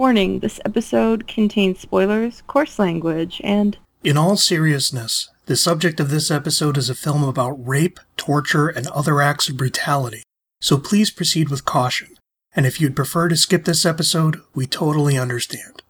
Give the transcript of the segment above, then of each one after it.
Warning, this episode contains spoilers, coarse language, and In all seriousness, the subject of this episode is a film about rape, torture, and other acts of brutality. So please proceed with caution. And if you'd prefer to skip this episode, we totally understand.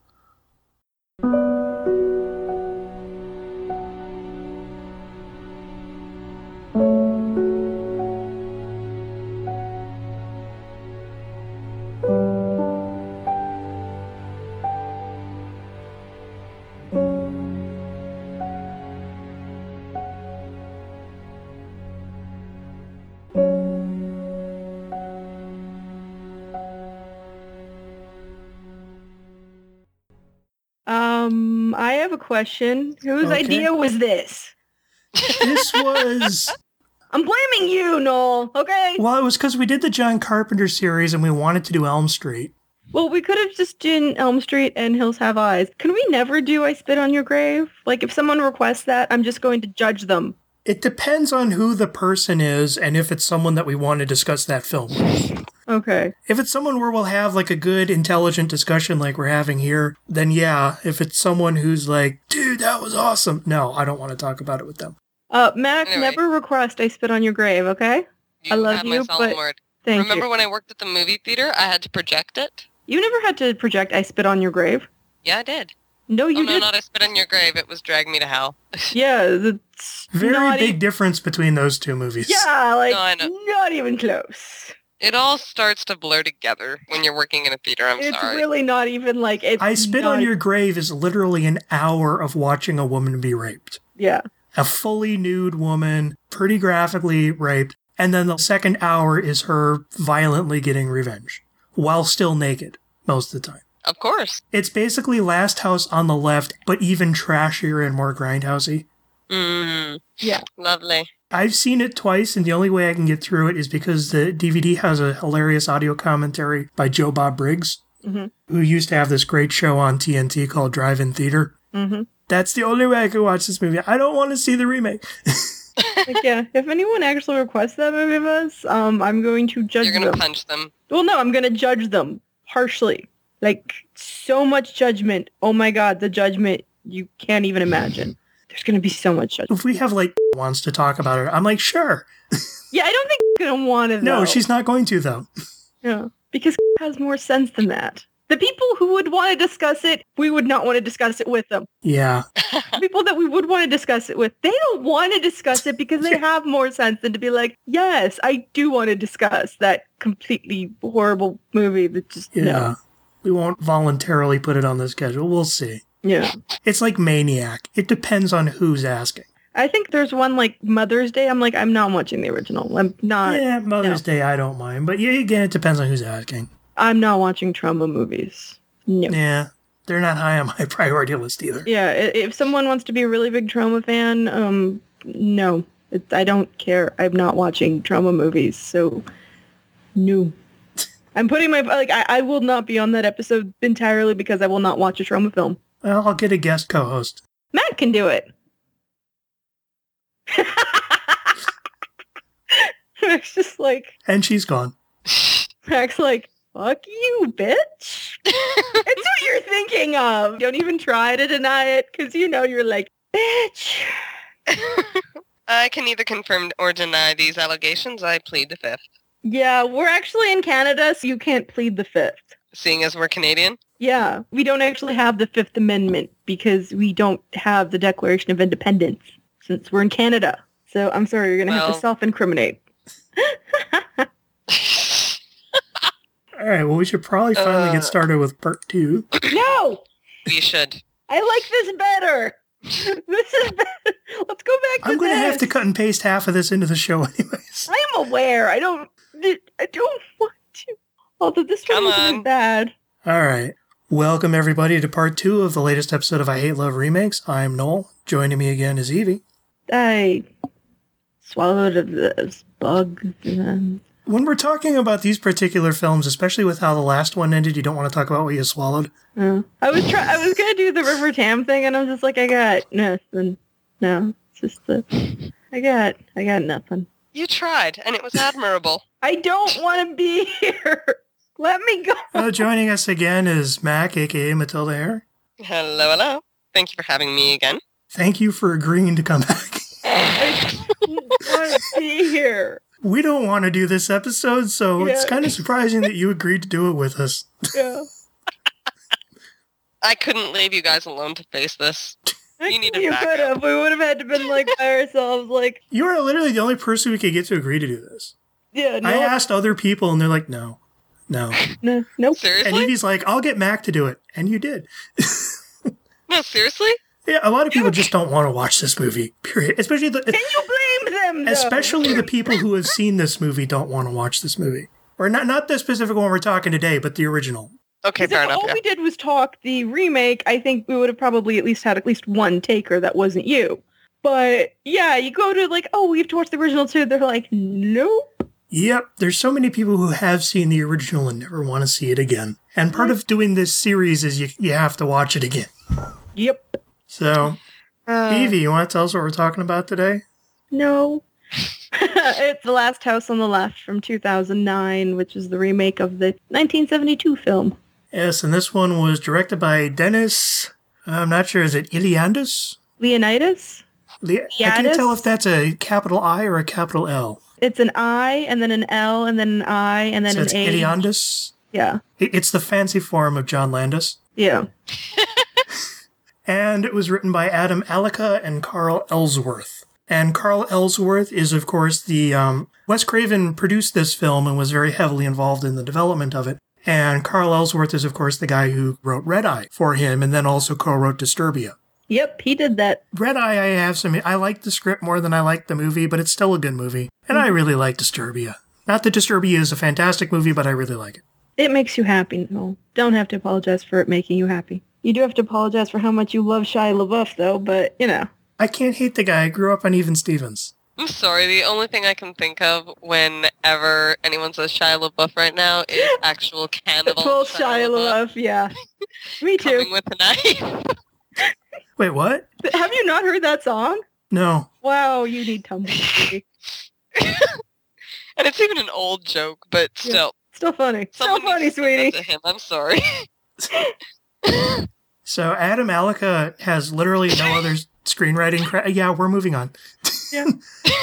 Question. Whose Okay. idea was this? This was. I'm blaming you, Noel. Okay. Well, it was because we did the John Carpenter series and we wanted to do Elm Street. Well, we could have just done Elm Street and Hills Have Eyes. Can we never do I Spit on Your Grave? Like, if someone requests that, I'm just going to judge them. It depends on who the person is and if it's someone that we want to discuss that film with. Okay. If it's someone where we'll have like a good, intelligent discussion like we're having here, then yeah. If it's someone who's like, dude, that was awesome. No, I don't want to talk about it with them. Uh, Max, Anyway. never request I Spit on Your Grave, okay? You I love have you, my solemn but word. Thank Remember you. when I worked at the movie theater? I had to project it. You never had to project I Spit on Your Grave. Yeah, I did. No, you oh no, did. not I spit on your grave. It was drag me to hell. Yeah, that's Very not big e- difference between those two movies. Yeah, like No, not even close. It all starts to blur together when you're working in a theater. I'm it's sorry. really not even like it's. I Spit on Your Grave is literally an hour of watching a woman be raped. Yeah, A fully nude woman, pretty graphically raped, and then the second hour is her violently getting revenge while still naked most of the time. Of course. It's basically Last House on the left, but even trashier and more grindhousey. Mm, yeah. lovely. I've seen it twice, and the only way I can get through it is because the DVD has a hilarious audio commentary by Joe Bob Briggs, Mhm. who used to have this great show on TNT called Drive In Theater. Mm-hmm. That's the only way I can watch this movie. I don't want to see the remake. Like, yeah. If anyone actually requests that movie of us, um, I'm going to judge You're gonna them. punch them. Well, no, I'm gonna judge them harshly. Like so much judgment. Oh my god, the judgment you can't even imagine. There's gonna be so much judgment. If we have like wants to talk about it, I'm like, sure. Yeah, I don't think gonna want to. No, she's not going to though. Yeah, because has more sense than that. The people who would want to discuss it, we would not want to discuss it with them. Yeah. People that we would want to discuss it with, they don't want to discuss it because they have more sense than to be like, yes, I do want to discuss that completely horrible movie that just Yeah. no. We won't voluntarily put it on the schedule. We'll see. Yeah. It's like Maniac. It depends on who's asking. I think there's one like Mother's Day. I'm like, I'm not watching the original. I'm not. yeah, Mother's Day, I don't mind. But yeah, again, it depends on who's asking. I'm not watching Troma movies. No. Yeah, they're not high on my priority list either. Yeah, if someone wants to be a really big Troma fan, um, no, it, I don't care. I'm not watching Troma movies, so no. I'm putting my like I, I will not be on that episode entirely because I will not watch a Troma film. Well, I'll get a guest co-host. Matt can do it. Max just like And she's gone. Max like fuck you, bitch. it's what you're thinking of. Don't even try to deny it because you know you're like bitch. I can neither confirm or deny these allegations. I plead the fifth. Yeah, we're actually in Canada, so you can't plead the fifth. Seeing as we're Canadian, Yeah, we don't actually have the Fifth Amendment because we don't have the Declaration of Independence since we're in Canada. So I'm sorry, you're gonna have to self-incriminate. All right, well, we should probably finally Uh. get started with part two. no, we should. I like this better. this is better. Let's go back to I'm going to have to cut and paste half of this into the show anyways. I am aware. I don't. I don't want to. Although this one Come wasn't on. bad. All right. Welcome, everybody, to part two of the latest episode of I Hate Love Remakes. I'm Noel. Joining me again is Evie. I swallowed a this bug. When we're talking about these particular films, especially with how the last one ended, you don't want to talk about what you swallowed. Uh, I was try- I was gonna do the River Tam thing, and I was just like, I got nothing. No, it's just the I got I got nothing. You tried, and it was admirable. I don't want to be here. Let me go. Uh, joining us again is Mac, aka Matilda Hare. Hello, hello. Thank you for having me again. Thank you for agreeing to come back. I want to be here. We don't want to do this episode, so it's kind of surprising that you agreed to do it with us. Yeah. I couldn't leave you guys alone to face this. You need a You backup. could have. We would have had to been like by ourselves. Like, You are literally the only person we could get to agree to do this. yeah, no, I asked other people, and they're like, no, no. no, nope. And Seriously? Evie's like, I'll get Mac to do it. And you did. No, seriously? Yeah, a lot of people just don't want to watch this movie, period. Especially the, Can you blame them? Though? especially the people who have seen this movie don't want to watch this movie. Or not, not the specific one we're talking today, but the original. Okay, Because fair if enough. all Yeah. we did was talk the remake, I think we would have probably at least had at least one taker that wasn't you. But yeah, you go to like, oh, we've watched the original too. They're like, nope. Yep, there's so many people who have seen the original and never want to see it again. And part of doing this series is you, you have to watch it again. Yep. So, Uh, Evie, you want to tell us what we're talking about today? No. it's The Last House on the Left from 2009, which is the remake of the 1972 film. Yes, and this one was directed by Dennis. I'm not sure, is it Iliandis? Leonidas? Le- I can't tell if that's a capital I or a capital L. It's an I and then an L and then an I and then So an it's A. Iliandis. Yeah. It's the fancy form of John Landis. Yeah. and it was written by Adam Alleca and Carl Ellsworth. And Carl Ellsworth is, of course, the um, Wes Craven produced this film and was very heavily involved in the development of it. And Carl Ellsworth is, of course, the guy who wrote Red Eye for him, and then also co-wrote Disturbia. Yep, he did that. Red Eye, I have some. I like the script more than I like the movie, but it's still a good movie, and I mm. really like Disturbia. Not that Disturbia is a fantastic movie, but I really like it. It makes you happy. No, don't have to apologize for it making you happy. You do have to apologize for how much you love Shia LaBeouf, though, but, you know. I can't hate the guy. I grew up on Even Stevens. I'm sorry. The only thing I can think of whenever anyone says Shia LaBeouf right now is actual cannibal Full Shia LaBeouf, yeah. Me too. coming with a knife. Wait, what? Have you not heard that song? No. Wow, you need Tumblr. and it's even an old joke, but Yeah. still. Still funny. Still funny, needs to send sweetie. To him, I'm sorry. So Adam Alleca has literally no other screenwriting credit. Yeah, we're moving on. Yeah.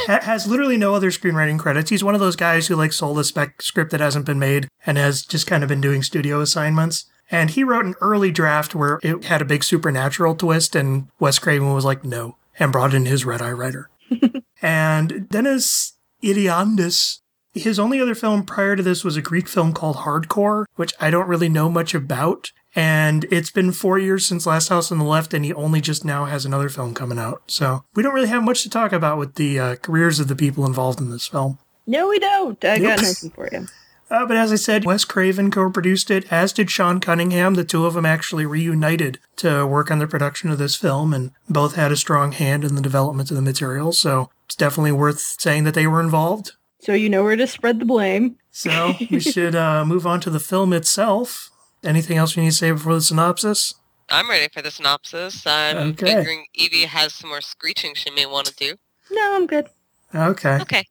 Has literally no other screenwriting credits. He's one of those guys who like sold a spec script that hasn't been made and has just kind of been doing studio assignments. And he wrote an early draft where it had a big supernatural twist, and Wes Craven was like, no, and brought in his Red Eye writer. and Dennis Iliandis, his only other film prior to this was a Greek film called Hardcore, which I don't really know much about. And it's been four years since Last House on the Left, and he only just now has another film coming out. So we don't really have much to talk about with the uh, careers of the people involved in this film. No, we don't. I Nope. got nothing for you. Uh, but as I said, Wes Craven co-produced it, as did Sean Cunningham. The two of them actually reunited to work on the production of this film, and both had a strong hand in the development of the material. So it's definitely worth saying that they were involved. So you know where to spread the blame. So we should uh, move on to the film itself. Anything else you need to say before the synopsis? I'm ready for the synopsis. I'm Okay. figuring Evie has some more screeching she may want to do. No, I'm good. Okay. Okay.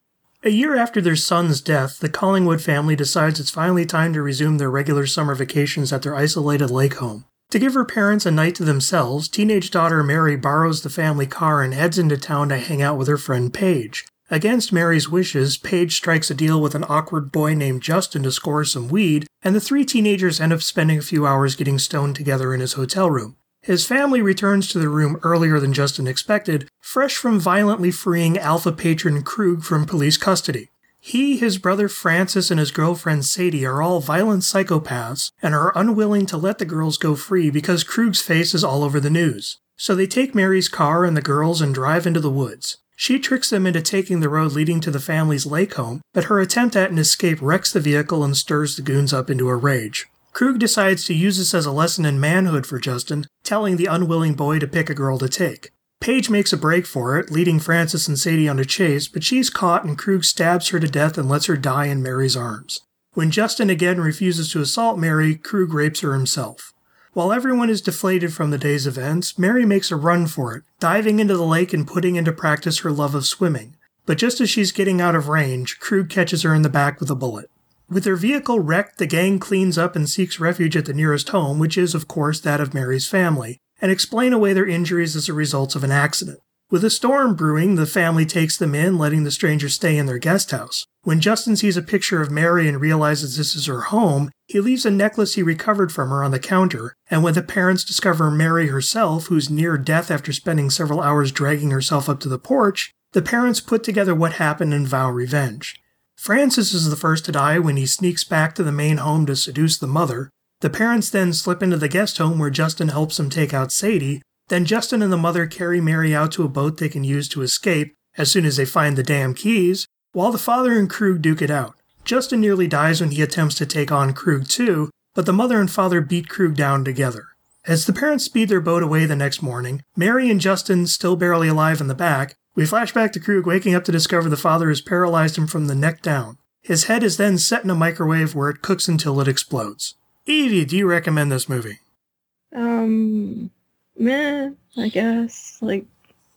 A year after their son's death, the Collingwood family decides it's finally time to resume their regular summer vacations at their isolated lake home. To give her parents a night to themselves, teenage daughter Mary borrows the family car and heads into town to hang out with her friend Paige. Against Mary's wishes, Paige strikes a deal with an awkward boy named Justin to score some weed, and the three teenagers end up spending a few hours getting stoned together in his hotel room. His family returns to the room earlier than Justin expected, fresh from violently freeing Alpha patron Krug from police custody. He, his brother Francis, and his girlfriend Sadie are all violent psychopaths and are unwilling to let the girls go free because Krug's face is all over the news. So they take Mary's car and the girls and drive into the woods. She tricks them into taking the road leading to the family's lake home, but her attempt at an escape wrecks the vehicle and stirs the goons up into a rage. Krug decides to use this as a lesson in manhood for Justin, telling the unwilling boy to pick a girl to take. Paige makes a break for it, leading Francis and Sadie on a chase, but she's caught and Krug stabs her to death and lets her die in Mary's arms. When Justin again refuses to assault Mary, Krug rapes her himself. While everyone is deflated from the day's events, Mary makes a run for it, diving into the lake and putting into practice her love of swimming. But just as she's getting out of range, Krug catches her in the back with a bullet. With their vehicle wrecked, the gang cleans up and seeks refuge at the nearest home, which is, of course, that of Mary's family, and explain away their injuries as a result of an accident. With a storm brewing, the family takes them in, letting the stranger stay in their guest house. When Justin sees a picture of Mary and realizes this is her home, he leaves a necklace he recovered from her on the counter, and when the parents discover Mary herself, who's near death after spending several hours dragging herself up to the porch, the parents put together what happened and vow revenge. Francis is the first to die when he sneaks back to the main home to seduce the mother. The parents then slip into the guest home where Justin helps them take out Sadie. Then Justin and the mother carry Mary out to a boat they can use to escape as soon as they find the damn keys, while the father and Krug duke it out. Justin nearly dies when he attempts to take on Krug too, but the mother and father beat Krug down together. As the parents speed their boat away the next morning, Mary and Justin, still barely alive in the back, we flash back to Krug waking up to discover the father has paralyzed him from the neck down. His head is then set in a microwave where it cooks until it explodes. Evie, do you recommend this movie? Um, meh, I guess. Like,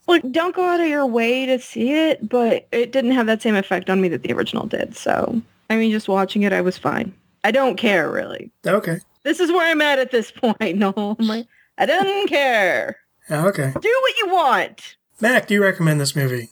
like, don't go out of your way to see it, but it didn't have that same effect on me that the original did. So, I mean, just watching it, I was fine. I don't care really. Okay. This is where I'm at at this point. No, I'm like, I don't care. Okay. Do what you want. Mac, do you recommend this movie?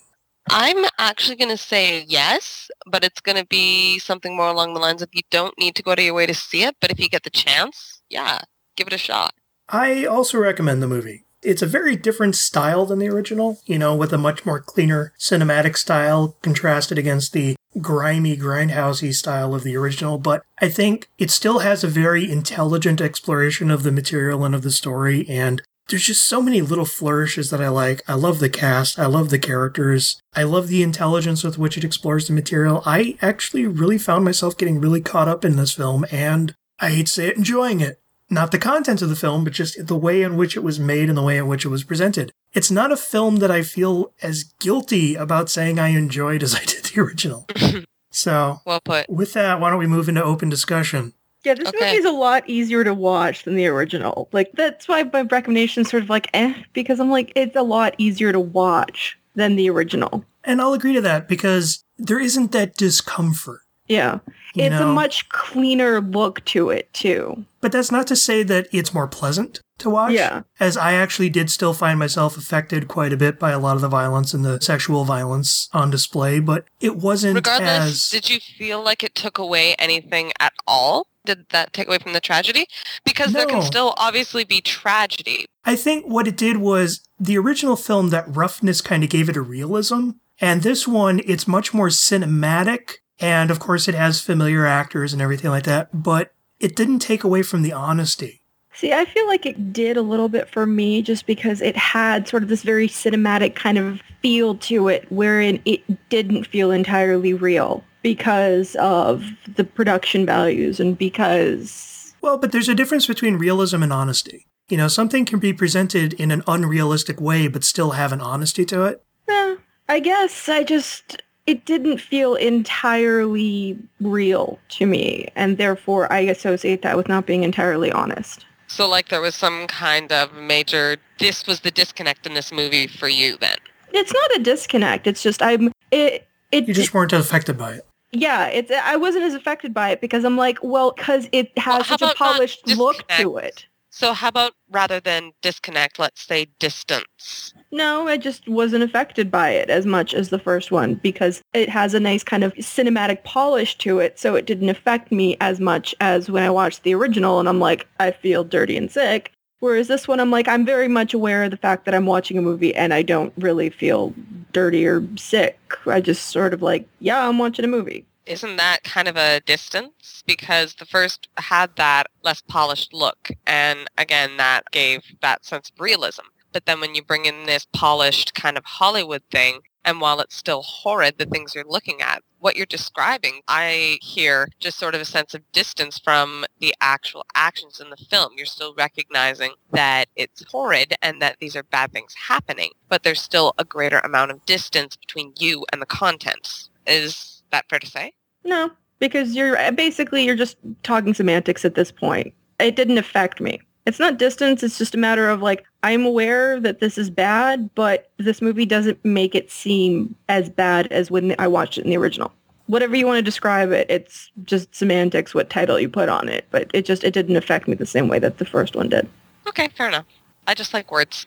I'm actually going to say yes, but it's going to be something more along the lines of you don't need to go to your way to see it, but if you get the chance, yeah, give it a shot. I also recommend the movie. It's a very different style than the original, you know, with a much more cleaner cinematic style contrasted against the grimy, grindhousey style of the original. But I think it still has a very intelligent exploration of the material and of the story, and there's just so many little flourishes that I like. I love the cast. I love the characters. I love the intelligence with which it explores the material. I actually really found myself getting really caught up in this film and I hate to say it, enjoying it. Not the content of the film, but just the way in which it was made and the way in which it was presented. It's not a film that I feel as guilty about saying I enjoyed as I did the original. so, well put. With that, why don't we move into open discussion? Yeah, this okay. is a lot easier to watch than the original. Like that's why my recommendation is sort of like eh, because I'm like it's a lot easier to watch than the original. And I'll agree to that because there isn't that discomfort. Yeah. it's know? a much cleaner look to it too. But that's not to say that it's more pleasant to watch. Yeah. As I actually did still find myself affected quite a bit by a lot of the violence and the sexual violence on display, but it wasn't Regardless, as did you feel like it took away anything at all? Did that take away from the tragedy? Because no. there can still obviously be tragedy. I think what it did was the original film, that roughness kind of gave it a realism. And this one, it's much more cinematic. And of course, it has familiar actors and everything like that, but it didn't take away from the honesty. See, I feel like it did a little bit for me just because it had sort of this very cinematic kind of feel to it wherein it didn't feel entirely real because of the production values and because well but there's a difference between realism and honesty. You know something can be presented in an unrealistic way but still have an honesty to it. Yeah i guess i just it didn't feel entirely real to me and therefore i associate that with not being entirely honest. So like there was some kind of major this was the disconnect in this movie for you then? It's not a disconnect it's just i'm it it you just weren't affected by it yeah, it's I wasn't as affected by it because I'm like, well, because it has well, such a polished look to it. So how about rather than disconnect, let's say distance? No, I just wasn't affected by it as much as the first one because it has a nice kind of cinematic polish to it, so it didn't affect me as much as when I watched the original and I'm like, I feel dirty and sick. Whereas this one, I'm like, I'm very much aware of the fact that I'm watching a movie and I don't really feel dirty or sick. I just sort of like, yeah, I'm watching a movie. Isn't that kind of a distance? Because the first had that less polished look. And again, that gave that sense of realism. But then when you bring in this polished kind of Hollywood thing, and while it's still horrid, the things you're looking at, what you're describing, I hear just sort of a sense of distance from the actual actions in the film. You're still recognizing that it's horrid and that these are bad things happening, but there's still a greater amount of distance between you and the contents. Is that fair to say? No, because you're uh, basically you're just talking semantics at this point. It didn't affect me it's not distance. It's just a matter of like, I'm aware that this is bad, but this movie doesn't make it seem as bad as when I watched it in the original. whatever you want to describe it, it's just semantics what title you put on it. But it just it didn't affect me the same way that the first one did. Okay, fair enough. I just like words.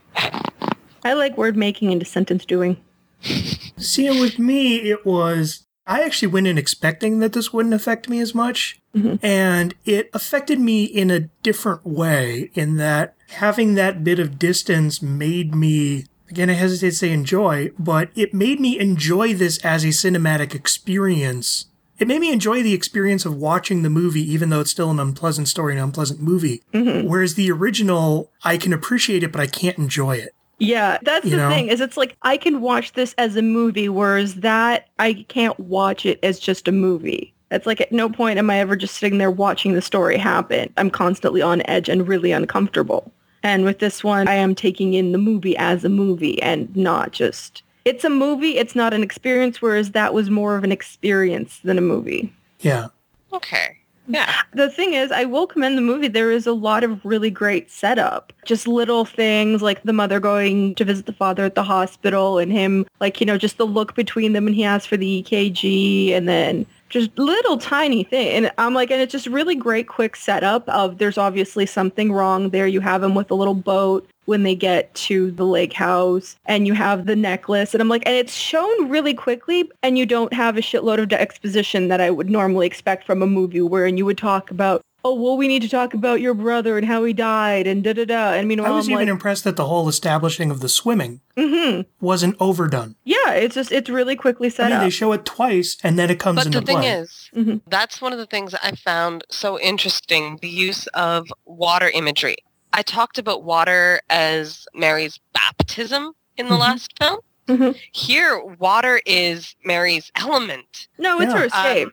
I like word making into sentence doing. See, with me, it was. I actually went in expecting that this wouldn't affect me as much. Mhm. And it affected me in a different way, in that having that bit of distance made me, again, I hesitate to say enjoy, but it made me enjoy this as a cinematic experience. It made me enjoy the experience of watching the movie, even though it's still an unpleasant story, an unpleasant movie. Mhm. Whereas the original, I can appreciate it, but I can't enjoy it. Yeah, that's You the know? thing. Is it's like I can watch this as a movie, whereas that I can't watch it as just a movie. It's like at no point am I ever just sitting there watching the story happen. I'm constantly on edge and really uncomfortable. And with this one, I am taking in the movie as a movie and not just. It's a movie. It's not an experience. Whereas that was more of an experience than a movie. Yeah. Okay. Yeah. The thing is, I will commend the movie. There is a lot of really great setup. Just little things like the mother going to visit the father at the hospital and him, like, you know, just the look between them and he asks for the EKG and then just little tiny thing. And I'm like, and it's just really great quick setup of there's obviously something wrong there. You have him with a little boat when they get to the lake house and you have the necklace and I'm like and it's shown really quickly and you don't have a shitload of exposition that I would normally expect from a movie wherein you would talk about oh well we need to talk about your brother and how he died and da da da and meanwhile I was I'm even like impressed that the whole establishing of the swimming hmm wasn't overdone. yeah it's just it's really quickly I set mean, up they show it twice and then it comes But into the thing play. is, Mhm. that's one of the things I found so interesting, the use of water imagery. I talked about water as Mary's baptism in the Mhm. last film. Mhm. Here, water is Mary's element. no it's Yeah. her Um, escape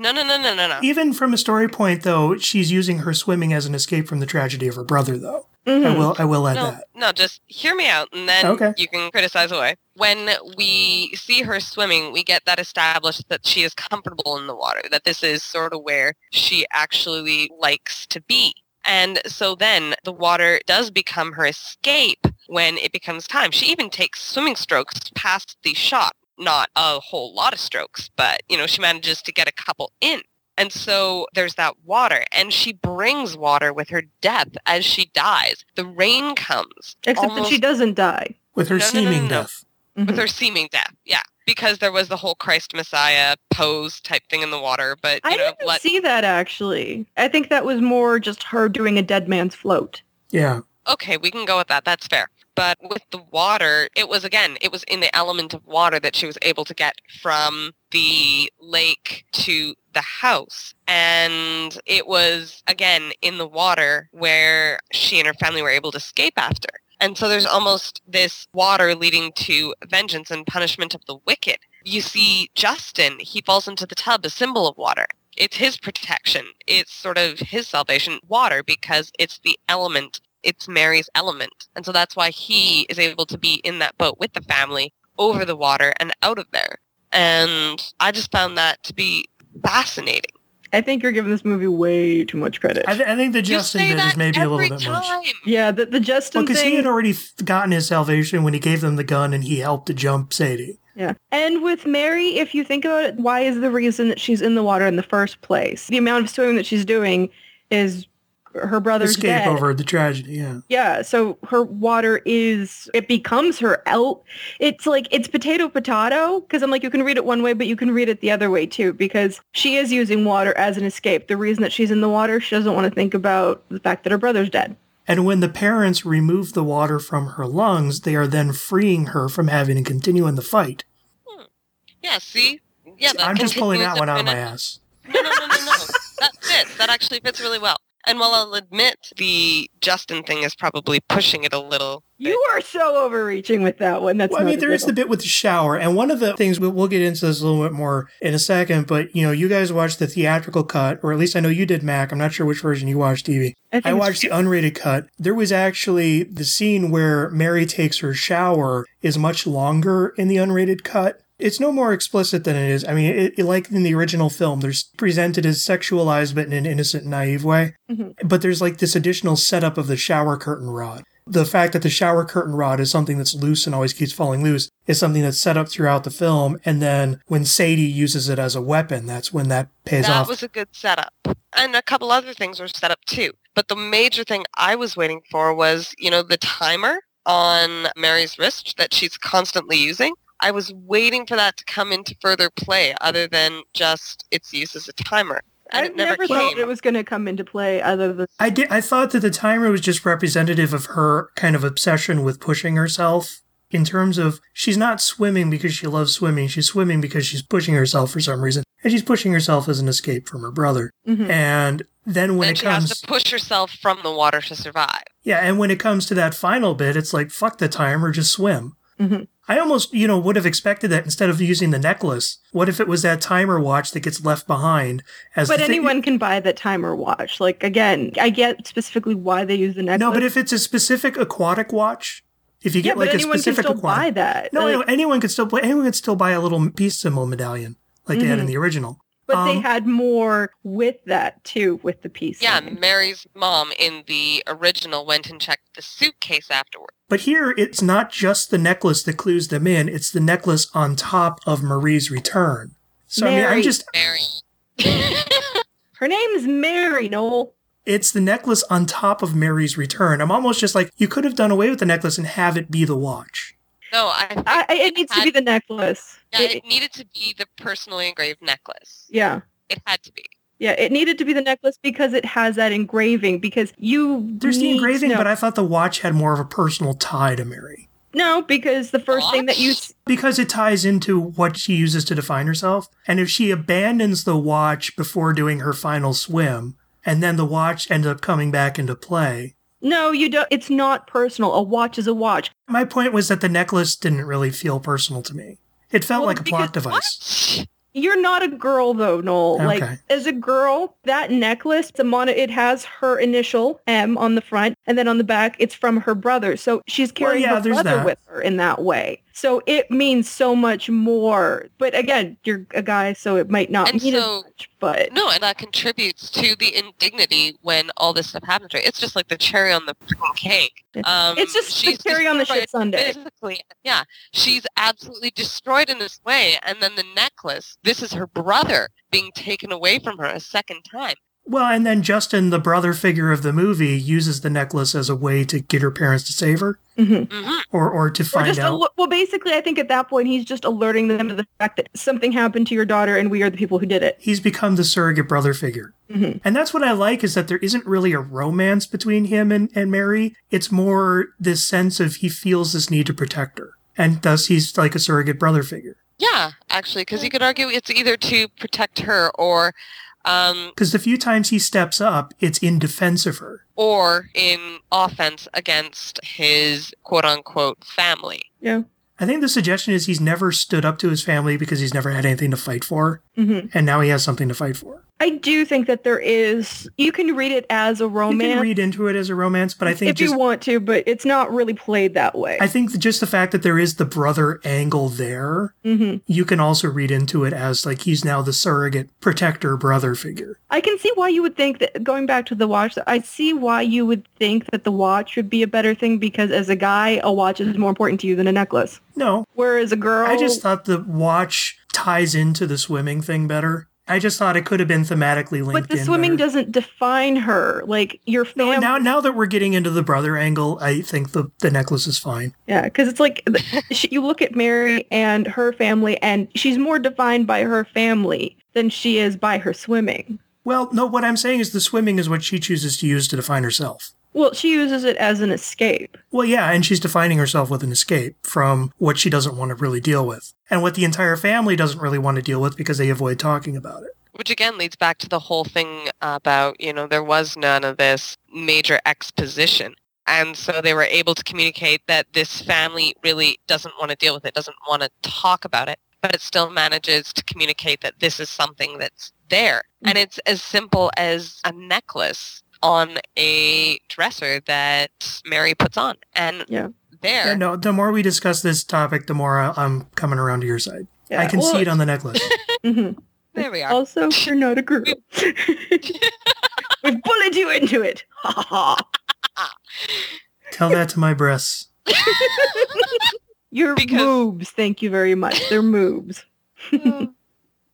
No, no, no, no, no, no. Even from a story point, though, she's using her swimming as an escape from the tragedy of her brother. Though I Mhm. will, I will add No, that. no, just hear me out and then Okay. you can criticize away. When we see her swimming, we get that established that she is comfortable in the water, that this is sort of where she actually likes to be. And so then the water does become her escape when it becomes time. She even takes swimming strokes past the shot. Not a whole lot of strokes, but you know, she manages to get a couple in. And so there's that water, and she brings water with her death as she dies. The rain comes. except that she doesn't die With her No, no, no, seeming no, no. death. Mhm. with her seeming death. Yeah, because there was the whole Christ Messiah pose type thing in the water. But you I know, didn't let see that actually I think that was more just her doing a dead man's float Yeah. okay, we can go with that. That's fair. But with the water, it was again, it was in the element of water that she was able to get from the lake to the house. And it was again in the water where she and her family were able to escape after. And so there's almost this water leading to vengeance and punishment of the wicked. You see Justin, he falls into the tub, a symbol of water. It's his protection. It's sort of his salvation, water, because it's the element it's Mary's element. And so that's why he is able to be in that boat with the family over the water and out of there. And I just found that to be fascinating. I think you're giving this movie way too much credit I, th- I think the You Justin bit that is maybe a little bit much. yeah the, the Justin Well, because thing he had already gotten his salvation when he gave them the gun and he helped to jump Sadie. Yeah. And with Mary, if you think about it, why is the reason that she's in the water in the first place? The amount of swimming that she's doing is her brother's Escape dead. over the tragedy. Yeah. Yeah, so her water is it becomes her out. It's like it's potato potato because I'm like you can read it one way, but you can read it the other way too because she is using water as an escape. The reason that she's in the water, she doesn't want to think about the fact that her brother's dead. And when the parents remove the water from her lungs, they are then freeing her from having to continue in the fight. Hmm. Yeah, see? Yeah, I'm just pulling that one out of my ass. No, no, no, no, no. that fits. That actually fits really well. And while I'll admit the Justin thing is probably pushing it a little, You are so overreaching with that one. That's Well, I not mean, there is the bit with the shower, and one of the things we'll, we'll get into this a little bit more in a second. But you know, you guys watched the theatrical cut, or at least I know you did, Mac. I'm not sure which version you watched, Evie. think I watched the unrated cut. There was actually the scene where Mary takes her shower is much longer in the unrated cut. It's no more explicit than it is. I mean, it, it- like in the original film, there's presented as sexualized, but in an innocent, naive way. Mhm. But there's like this additional setup of the shower curtain rod. The fact that the shower curtain rod is something that's loose and always keeps falling loose is something that's set up throughout the film. And then when Sadie uses it as a weapon, that's when that pays that off. That was a good setup. And a couple other things were set up too. But the major thing I was waiting for was, you know, the timer on Mary's wrist that she's constantly using. I was waiting for that to come into further play other than just its use as a timer. And I it never, never came. thought it was going to come into play other than I did. I thought that the timer was just representative of her kind of obsession with pushing herself. In terms of she's not swimming because she loves swimming. She's swimming because she's pushing herself for some reason, and she's pushing herself as an escape from her brother. Mhm. And then when then it she comes, has to push herself from the water to survive. yeah, and when it comes to that final bit, it's like fuck the timer, just swim. Mhm. I almost, you know, would have expected that instead of using the necklace. What if it was that timer watch that gets left behind as But the thi- anyone can buy the timer watch. Like again, I get specifically why they use the necklace. No, but if it's a specific aquatic watch, if you yeah, get like but a anyone can specific still aquatic, buy that. no, Like, no, anyone could still play. Anyone could still buy a little peace symbol medallion like they had in Mhm. the original. but they um, had more with that too, with the piece. Yeah, sign. Mary's mom in the original went and checked the suitcase afterward. But here, it's not just the necklace that clues them in; it's the necklace on top of Marie's return. So I mean, I'm just Mary. Her name is Mary Noel. it's the necklace on top of Mary's return. I'm almost just like you could have done away with the necklace and have it be the watch. no, I I, I- it needs to be the necklace. yeah, It- it needed to be the personally engraved necklace. yeah. It had to be. Yeah, it needed to be the necklace because it has that engraving. Because you There's the need to engraving, know- but I thought the watch had more of a personal tie to Mary. no, because the first thing that you because it ties into what she uses to define herself. And if she abandons the watch before doing her final swim, and then the watch ends up coming back into play. no, you don't. It's not personal. A watch is a watch. My point was that the necklace didn't really feel personal to me. It felt Well, like a plot device. What? You're not a girl though, Noel. Okay. Like as a girl, that necklace, the mono, it has her initial M on the front, and then on the back, it's from her brother. So she's carrying yeah, her brother that. with her in that way. So it means so much more. But again, you're a guy, so it might not And mean so- as much. But No, and that contributes to the indignity when all this stuff happens. Right? It's just like the cherry on the cake. Um, it's just the she's cherry on the shit Sunday. Physically, yeah, she's absolutely destroyed in this way, and then the necklace. This is her brother being taken away from her a second time. Well, and then Justin, the brother figure of the movie, uses the necklace as a way to get her parents to save her Mhm. hmm or, or to Or find just out. al- well, basically, I think at that point he's just alerting them to the fact that something happened to your daughter, and we are the people who did it. He's become the surrogate brother figure. Mhm. And that's what I like is that there isn't really a romance between him and, and Mary. It's more this sense of he feels this need to protect her. And thus he's like a surrogate brother figure. Yeah, actually, because you could argue it's either to protect her or, um, Because the few times he steps up, it's in defense of her. or in offense against his quote unquote family. Yeah. I think the suggestion is he's never stood up to his family because he's never had anything to fight for. Hmm And now he has something to fight for. I do think that there is. You can read it as a romance. You can read into it as a romance, but I think if just you want to, but it's not really played that way. I think just the fact that there is the brother angle there, hmm you can also read into it as like he's now the surrogate protector brother figure. I can see why you would think that. Going back to the watch, I see why you would think that the watch would be a better thing because as a guy, a watch is more important to you than a necklace. No, Whereas a girl, I just thought the watch ties into the swimming thing better. I just thought it could have been thematically linked but the in swimming better. doesn't define her. Like your No, family. now now that we're getting into the brother angle, I think the, the necklace is fine. Yeah, because it's like she, you look at Mary and her family, and she's more defined by her family than she is by her swimming. Well, no, what I'm saying is the swimming is what she chooses to use to define herself. Well, she uses it as an escape. Well, yeah, and she's defining herself with an escape from what she doesn't want to really deal with. And what the entire family doesn't really want to deal with because they avoid talking about it. Which again leads back to the whole thing about, you know, there was none of this major exposition. And so they were able to communicate that this family really doesn't want to deal with it, doesn't want to talk about it, but it still manages to communicate that this is something that's there. Mm. And it's as simple as a necklace on a dresser that Mary puts on. And Yeah. there, Yeah, no, the more we discuss this topic, the more I- I'm coming around to your side. Yeah, I can well, see it on the necklace. mhm. there we are. Also, you're not a girl. We've bullied you into it. Ha ha ha. Tell that to my breasts. Your Because- moobs, thank you very much. They're moobs.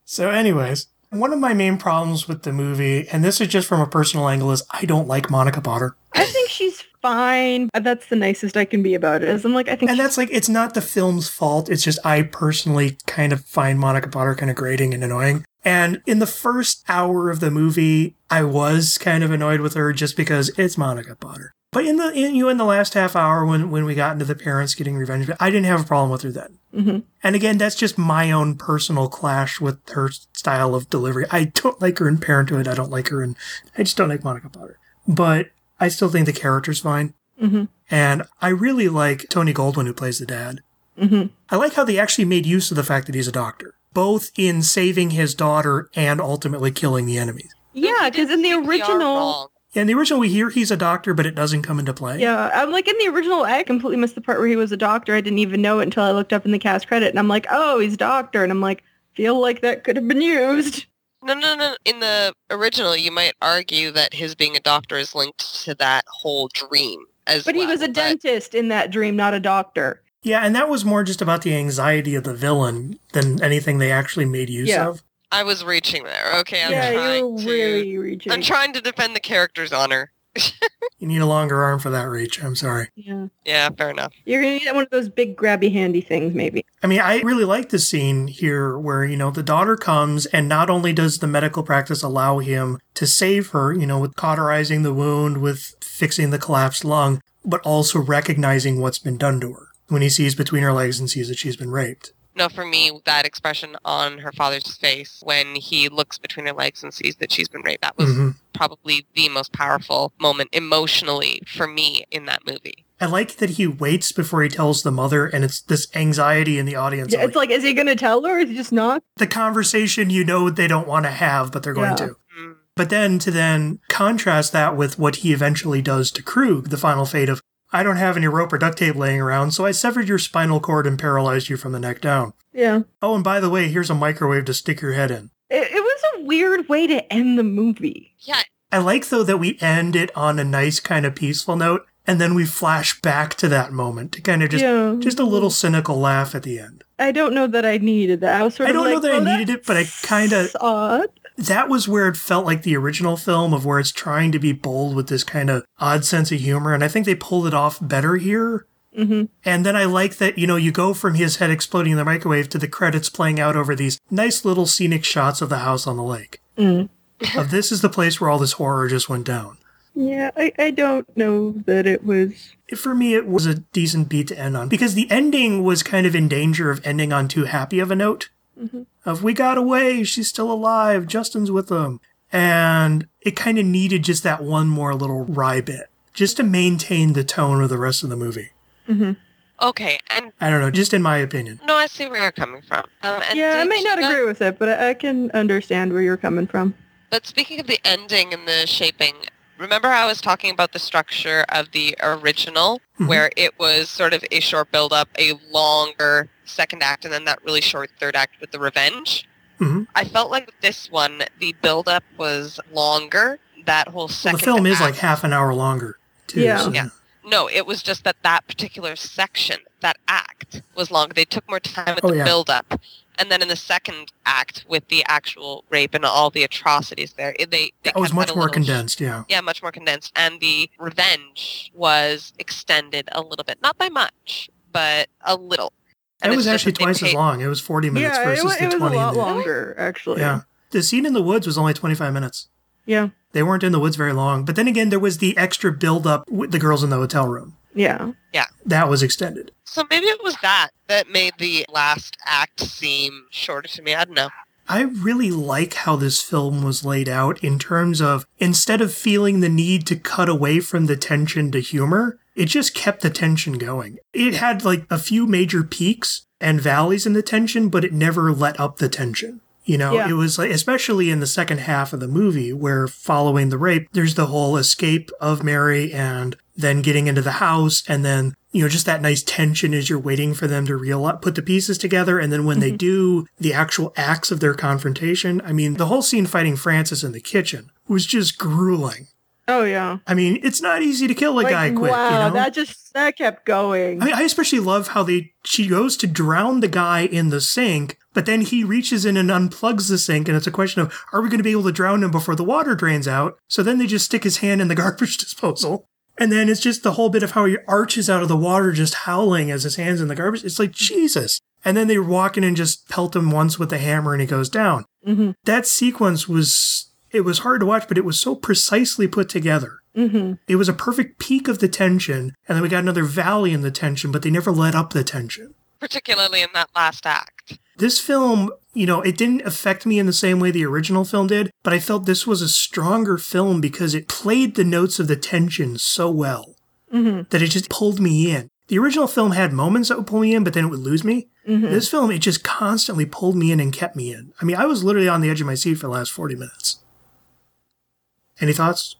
So, anyways, one of my main problems with the movie, and this is just from a personal angle, is I don't like Monica Potter. I think she's fine. Uh, that's the nicest I can be about it. Is I'm like, I think And that's like, it's not the film's fault. It's just I personally kind of find Monica Potter kind of grating and annoying. And in the first hour of the movie, I was kind of annoyed with her just because it's Monica Potter. But in the in you in the last half hour when when we got into the parents getting revenge, I didn't have a problem with her then. Mhm. And again, that's just my own personal clash with her style of delivery. I don't like her in Parenthood. I don't like her in. I just don't like Monica Potter. But I still think the character's fine. Mhm. And I really like Tony Goldwyn, who plays the dad. Mhm. I like how they actually made use of the fact that he's a doctor, both in saving his daughter and ultimately killing the enemies. Yeah, because in the original, wrong. Yeah, in the original, we hear he's a doctor, but it doesn't come into play. yeah, I'm like in the original. I completely missed the part where he was a doctor. I didn't even know it until I looked up in the cast credit, and I'm like, oh, he's a doctor, and I'm like, feel like that could have been used. No, no, no. In the original, you might argue that his being a doctor is linked to that whole dream as But he was a but- dentist in that dream, not a doctor. Yeah, and that was more just about the anxiety of the villain than anything they actually made use Yeah. of. I was reaching there. Okay, I'm yeah, trying you're to. really reaching. I'm trying to defend the character's honor. You need a longer arm for that reach. I'm sorry. yeah, Yeah, fair enough. you're gonna need one of those big grabby handy things, maybe. I mean, I really like the scene here where, you know, the daughter comes and not only does the medical practice allow him to save her, you know, with cauterizing the wound, with fixing the collapsed lung, but also recognizing what's been done to her when he sees between her legs and sees that she's been raped. No, for me, that expression on her father's face when he looks between her legs and sees that she's been raped, that was hmm probably the most powerful moment emotionally for me in that movie. I like that he waits before he tells the mother, and it's this anxiety in the audience. Yeah, it's like, is he gonna tell her? Or is he just not? the conversation you know they don't want to have, but they're going Yeah. to. Mm. But then to then contrast that with what he eventually does to Krug, the final fate of, I don't have any rope or duct tape laying around, so I severed your spinal cord and paralyzed you from the neck down. Yeah. Oh, and by the way, here's a microwave to stick your head in. It, it was a weird way to end the movie. Yeah, I like, though, that we end it on a nice, kind of peaceful note, and then we flash back to that moment to kind of just, yeah. just a little cynical laugh at the end. I don't know that I needed that. I was sort of like, I of don't know like, that I "Oh, needed it, but I kinda- that's odd. That was where it felt like the original film of where it's trying to be bold with this kind of odd sense of humor and i think they pulled it off better here hmm and then i like that you know you go from his head exploding in the microwave to the credits playing out over these nice little scenic shots of the house on the lake Mm. of this is the place where all this horror just went down Yeah, I, I don't know that it was. for me it was a decent beat to end on because the ending was kind of in danger of ending on too happy of a note Mhm. Of we got away she's still alive justin's with them and it kind of needed just that one more little wry bit just to maintain the tone of the rest of the movie hmm okay, and i don't know just in my opinion no, I see where you're coming from. Um, and Yeah, I may not guys- agree with it, but I, I can understand where you're coming from. But speaking of the ending and the shaping, remember I was talking about the structure of the original, Mhm. where it was sort of a short build-up, a longer second act, and then that really short third act with the revenge? Mhm. I felt like with this one, the build-up was longer. That whole well, second the film is like half an hour longer too Yeah. so- Yeah. No, it was just that that particular section, that act, was long. They took more time with Oh, the yeah. build-up. And then in the second act, with the actual rape and all the atrocities there, it- they, they that was much more little condensed yeah yeah, much more condensed. And the revenge was extended a little bit. Not by much, but a little. And it was actually twice as long it was 40 minutes yeah, it, versus wa- the it was a 20 in lot longer, actually. yeah the scene in the woods was only 25 minutes Yeah. They weren't in the woods very long. But then again, there was the extra build up with the girls in the hotel room. Yeah. Yeah. That was extended. So maybe it was that that made the last act seem shorter to me. I don't know. I really like how this film was laid out in terms of instead of feeling the need to cut away from the tension to humor, it just kept the tension going. It had like a few major peaks and valleys in the tension, but it never let up the tension. You know, Yeah. it was like, especially in the second half of the movie, where following the rape, there's the whole escape of Mary and then getting into the house, and then, you know, just that nice tension as you're waiting for them to real up, put the pieces together. And then when they mm-hmm. do the actual acts of their confrontation, I mean, the whole scene fighting Francis in the kitchen was just grueling. Oh yeah. I mean, it's not easy to kill a Like, guy quick. wow, you know? that just that kept going. I mean, I especially love how they she goes to drown the guy in the sink, but then he reaches in and unplugs the sink, and it's a question of are we going to be able to drown him before the water drains out? So then they just stick his hand in the garbage disposal. And then it's just the whole bit of how he arches out of the water just howling as his hands in the garbage. It's like Jesus. And then they walk in and just pelt him once with a hammer and he goes down. hmm That sequence was it was hard to watch, but it was so precisely put together. hmm It was a perfect peak of the tension, and then we got another valley in the tension, but they never let up the tension. particularly in that last act. This film, you know, it didn't affect me in the same way the original film did, but I felt this was a stronger film because it played the notes of the tension so well hmm that it just pulled me in. The original film had moments that would pull me in, but then it would lose me. hmm This film, it just constantly pulled me in and kept me in. I mean, I was literally on the edge of my seat for the last 40 minutes. Any thoughts?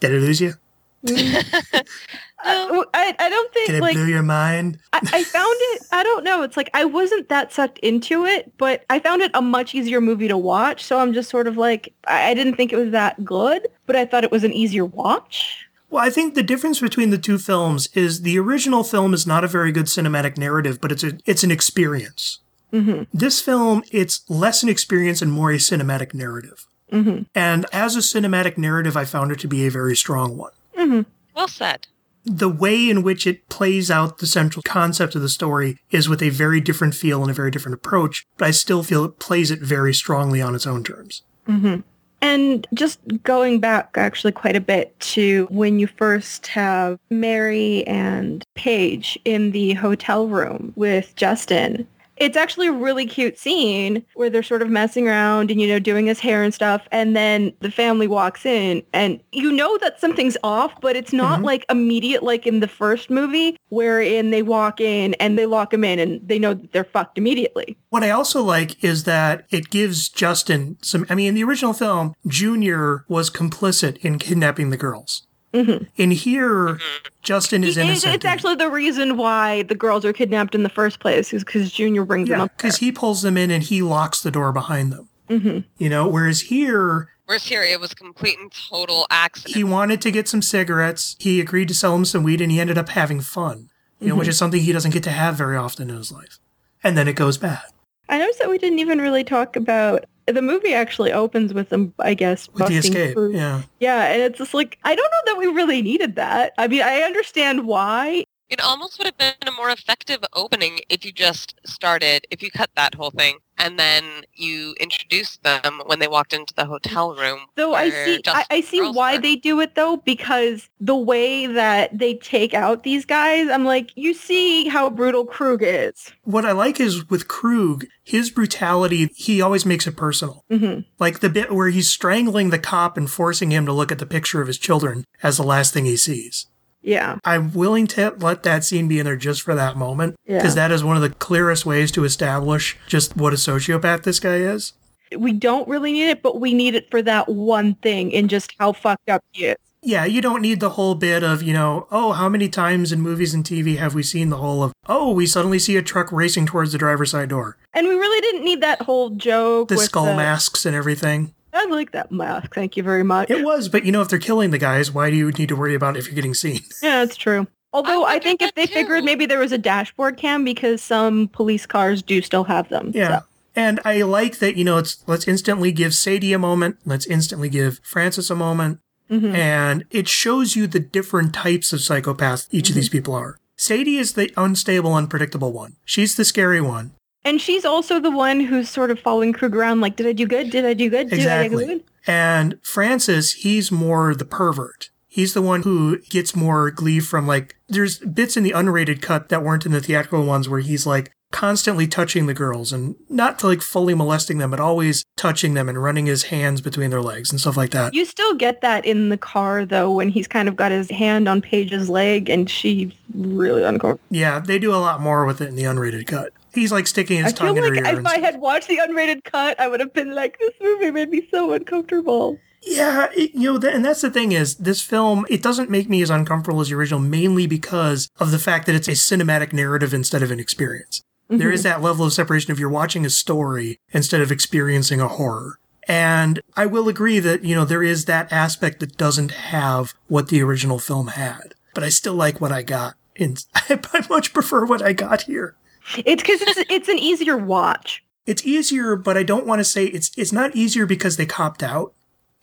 Did it lose you? I, I I don't think. Did think it like blow your mind? I, I found it. I don't know. It's like I wasn't that sucked into it, but I found it a much easier movie to watch. So I'm just sort of like I, I didn't think it was that good, but I thought it was an easier watch. Well, I think the difference between the two films is the original film is not a very good cinematic narrative, but it's a it's an experience. hmm This film, it's less an experience and more a cinematic narrative. hmm And as a cinematic narrative, I found it to be a very strong one. hmm Well said. The way in which it plays out the central concept of the story is with a very different feel and a very different approach, but I still feel it plays it very strongly on its own terms. hmm And just going back actually quite a bit to when you first have Mary and Paige in the hotel room with Justin. It's actually a really cute scene where they're sort of messing around and, you know, doing his hair and stuff. And then the family walks in and you know that something's off, but it's not Mhm. like immediate like in the first movie wherein they walk in and they lock him in and they know that they're fucked immediately. What I also like is that it gives Justin some. I mean, in the original film, Junior was complicit in kidnapping the girls. Hmm In here, Justin is innocent. It's actually the reason why the girls are kidnapped in the first place is because Junior brings them yeah, up because he pulls them in and he locks the door behind them. there. hmm You know, whereas here Whereas here it was complete and total accident. he wanted to get some cigarettes. He agreed to sell him some weed, and he ended up having fun. You know, which is something he doesn't get to have very often in his life. And then it goes bad I noticed that we didn't even really talk about the movie. Actually, opens with them, I guess, with the busting escape. through- Yeah. yeah, and it's just like I don't know that we really needed that. I mean, I understand why. It almost would have been a more effective opening if you just started, if you cut that whole thing, and then you introduced them when they walked into the hotel room. Though I see, I, I see why were. they do it though, because the way that they take out these guys, I'm like, you see how brutal Krug is. What I like is with Krug, his brutality, he always makes it personal. hmm Like the bit where he's strangling the cop and forcing him to look at the picture of his children as the last thing he sees. Yeah, I'm willing to let that scene be in there just for that moment yeah. because that is one of the clearest ways to establish just what a sociopath this guy is. we don't really need it, but we need it for that one thing and just how fucked up he is. Yeah, you don't need the whole bit of, you know, oh, how many times in movies and TV have we seen the whole of, oh, we suddenly see a truck racing towards the driver's side door, And we really didn't need that whole joke. the skull the, masks and everything. I like that mask. Thank you very much. It was, but you know, if they're killing the guys, why do you need to worry about if you're getting seen? Yeah, that's true. Although I, wondered think if they too. figured maybe there was a dashboard cam because some police cars do still have them. Yeah. So, And I like that, you know, it's let's instantly give Sadie a moment, let's instantly give Francis a moment, mhm. and it shows you the different types of psychopaths each of these people are. Sadie is the unstable, unpredictable one. She's the scary one. And she's also the one who's sort of following Krug around like, did I do good? Did I do good? Did I do Exactly. good? And Francis, he's more the pervert. He's the one who gets more glee from like, there's bits in the unrated cut that weren't in the theatrical ones where he's like constantly touching the girls and not like fully molesting them, but always touching them and running his hands between their legs and stuff like that. You still get that in the car though when he's kind of got his hand on Paige's leg and she's really uncomfortable. Yeah, they do a lot more with it in the unrated cut. He's like sticking his I feel tongue in her like ear. if I had watched the unrated cut, I would have been like, this movie made me so uncomfortable. Yeah, it, you know, th- and that's the thing is this film it doesn't make me as uncomfortable as the original, mainly because of the fact that it's a cinematic narrative instead of an experience. There is mm-hmm. that level of separation if you're watching a story instead of experiencing a horror. And I will agree that, you know, there is that aspect that doesn't have what the original film had. But I still like what I got. And I much prefer what I got here. It's because it's it's an easier watch. It's easier, but I don't want to say it's it's not easier because they copped out.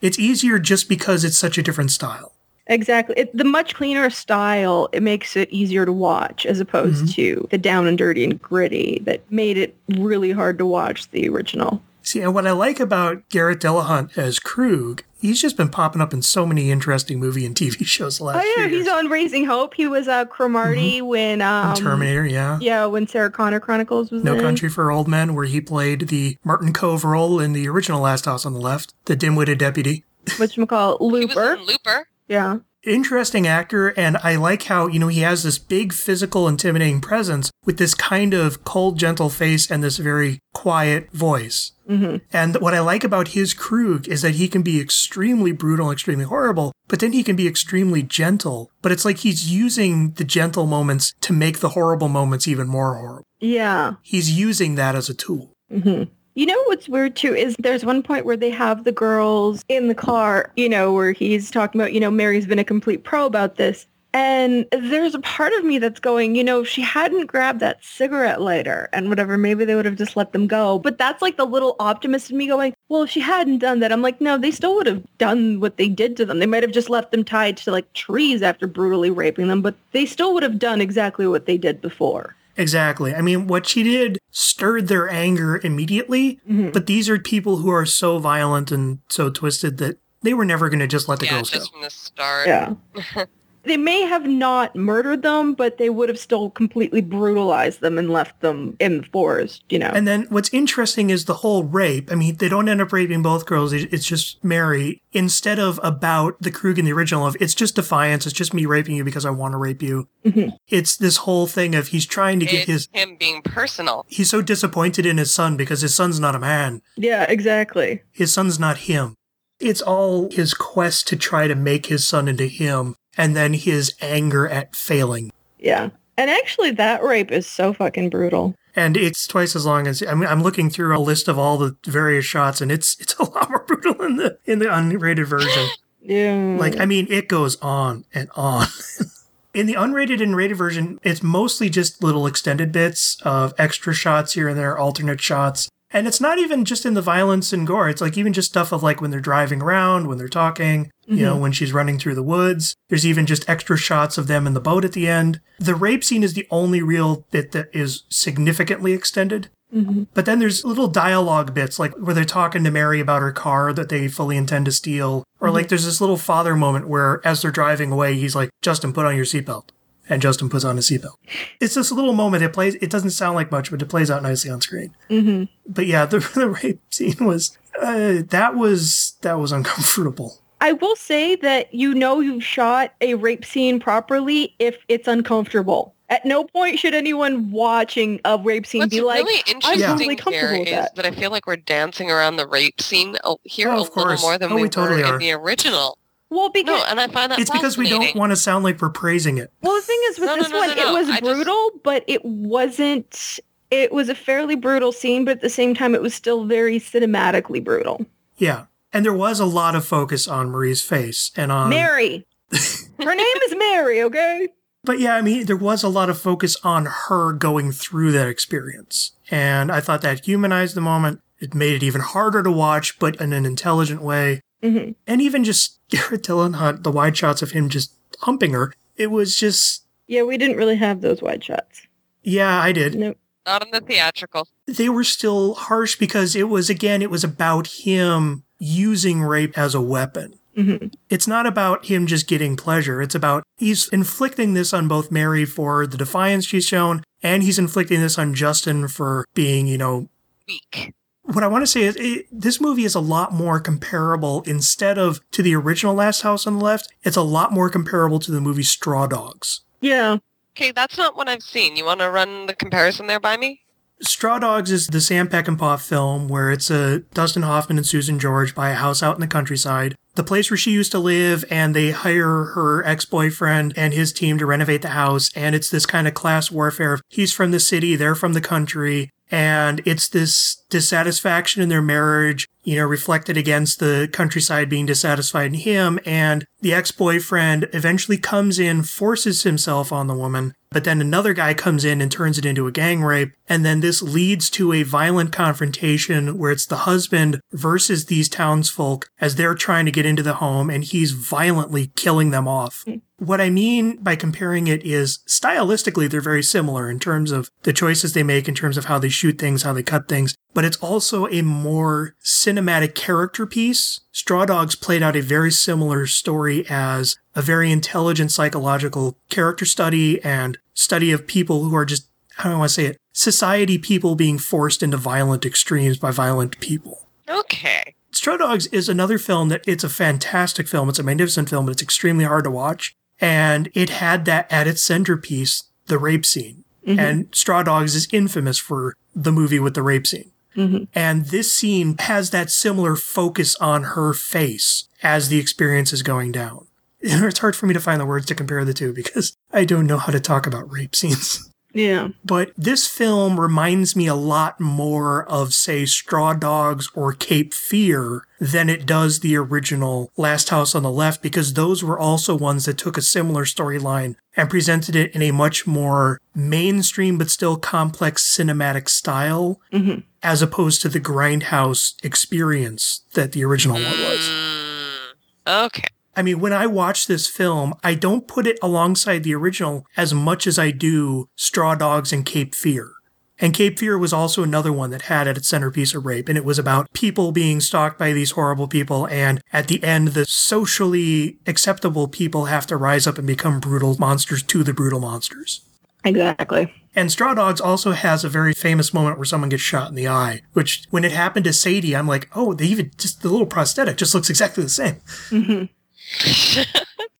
It's easier just because it's such a different style. Exactly. It, the much cleaner style, it makes it easier to watch as opposed mm-hmm. to the down and dirty and gritty that made it really hard to watch the original. See, and what I like about Garrett Dillahunt as Krug, he's just been popping up in so many interesting movie and TV shows the last Oh yeah, few he's years. on Raising Hope. He was uh, Cromartie when um, Terminator, yeah. Yeah, when Sarah Connor Chronicles was No in. Country for Old Men, where he played the Martin Kove role in the original Last House on the Left, the dim-witted deputy. Which we call He was Looper. in Looper. Yeah. Interesting actor, and I like how, you know, he has this big physical intimidating presence with this kind of cold, gentle face and this very quiet voice. hmm And what I like about his Krug is that he can be extremely brutal, extremely horrible, but then he can be extremely gentle. But it's like he's using the gentle moments to make the horrible moments even more horrible. Yeah. He's using that as a tool. hmm You know what's weird too is there's one point where they have the girls in the car, you know, where he's talking about, you know, Mary's been a complete pro about this. And there's a part of me that's going, you know, if she hadn't grabbed that cigarette lighter and whatever, maybe they would have just let them go. But that's like the little optimist in me going, well, if she hadn't done that, I'm like, no, they still would have done what they did to them. They might have just left them tied to like trees after brutally raping them, but they still would have done exactly what they did before. Exactly. I mean, what she did stirred their anger immediately, Mhm. but these are people who are so violent and so twisted that they were never going to just let the yeah, girls just go. from the start. Yeah. they may have not murdered them, but they would have still completely brutalized them and left them in the forest, you know. And then what's interesting is the whole rape. I mean, they don't end up raping both girls. It's just Mary. Instead of about the Krug in the original of it's just defiance. It's just me raping you because I want to rape you. Mhm. It's this whole thing of he's trying to get It's his. him being personal. He's so disappointed in his son because his son's not a man. yeah, exactly. His son's not him. It's all his quest to try to make his son into him and then his anger at failing. Yeah. And actually that rape is so fucking brutal. And it's twice as long as I mean, I'm looking through a list of all the various shots, and it's it's a lot more brutal in the in the unrated version. Yeah. Like, I mean, it goes on and on. In the unrated and rated version, it's mostly just little extended bits of extra shots here and there, alternate shots. And it's not even just in the violence and gore. It's like even just stuff of like when they're driving around, when they're talking, you know, when she's running through the woods. There's even just extra shots of them in the boat at the end. The rape scene is the only real bit that is significantly extended. Mhm. But then there's little dialogue bits, like where they're talking to Mary about her car that they fully intend to steal. Or like there's this little father moment where as they're driving away, he's like, Justin, put on your seatbelt. And Justin puts on his seatbelt. It's this little moment. It plays, it doesn't sound like much, but it plays out nicely on screen. Mhm. But yeah, the, the rape scene was, uh, that was, that was uncomfortable. I will say that you know you've shot a rape scene properly if it's uncomfortable. At no point should anyone watching a rape scene What's be like, really interesting totally comfortable here with is that. that. I feel like we're dancing around the rape scene here Oh, a of little course. more than Oh, we, we totally were are. in the original. Well, because No, and I find that It's because we don't want to sound like we're praising it. Well, the thing is with No, no, this no, one, no, it was I just- brutal, but it wasn't. It was a fairly brutal scene, but at the same time, it was still very cinematically brutal. Yeah. And there was a lot of focus on Marie's face and on Mary, her name is Mary. Okay. But yeah, I mean, there was a lot of focus on her going through that experience. And I thought that humanized the moment. It made it even harder to watch, but in an intelligent way. Hmm And even just Garrett Dillahunt, the wide shots of him just humping her, it was just, Yeah, we didn't really have those wide shots. yeah, I did. No. Not in the theatrical. They were still harsh because it was, again, it was about him using rape as a weapon. hmm It's not about him just getting pleasure. It's about he's inflicting this on both Mary for the defiance she's shown, and he's inflicting this on Justin for being, you know, Weak. What I want to say is it, this movie is a lot more comparable instead of to the original Last House on the Left. It's a lot more comparable to the movie Straw Dogs. Yeah. Okay, that's not what I've seen. You want to run the comparison there by me? Straw Dogs is the Sam Peckinpah film where it's a Dustin Hoffman and Susan George buy a house out in the countryside, the place where she used to live, and they hire her ex-boyfriend and his team to renovate the house. And it's this kind of class warfare. of He's from the city, they're from the country. And it's this dissatisfaction in their marriage, you know, reflected against the countryside being dissatisfied in him. And the ex boyfriend eventually comes in, forces himself on the woman, but then another guy comes in and turns it into a gang rape. And then this leads to a violent confrontation where it's the husband versus these townsfolk as they're trying to get into the home and he's violently killing them off. Hmm. What I mean by comparing it is stylistically, they're very similar in terms of the choices they make, in terms of how they shoot things, how they cut things, but it's also a more cinematic character piece. Straw Dogs played out a very similar story as a very intelligent psychological character study and study of people who are just, how do I want to say it? Society people being forced into violent extremes by violent people. Okay. Straw Dogs is another film that it's a fantastic film. It's a magnificent film, but it's extremely hard to watch. And it had that at its centerpiece, the rape scene. Mhm. And Straw Dogs is infamous for the movie with the rape scene. Mhm. And this scene has that similar focus on her face as the experience is going down. It's hard for me to find the words to compare the two because I don't know how to talk about rape scenes. Yeah. But this film reminds me a lot more of, say, Straw Dogs or Cape Fear than it does the original Last House on the Left, because those were also ones that took a similar storyline and presented it in a much more mainstream but still complex cinematic style, Mhm. As opposed to the grindhouse experience that the original one was. Mm, okay. I mean, when I watch this film, I don't put it alongside the original as much as I do Straw Dogs and Cape Fear. And Cape Fear was also another one that had at its centerpiece a rape, and it was about people being stalked by these horrible people, and at the end, the socially acceptable people have to rise up and become brutal monsters to the brutal monsters. Exactly. And Straw Dogs also has a very famous moment where someone gets shot in the eye, which when it happened to Sadie, I'm like, oh, they even just the little prosthetic just looks exactly the same. hmm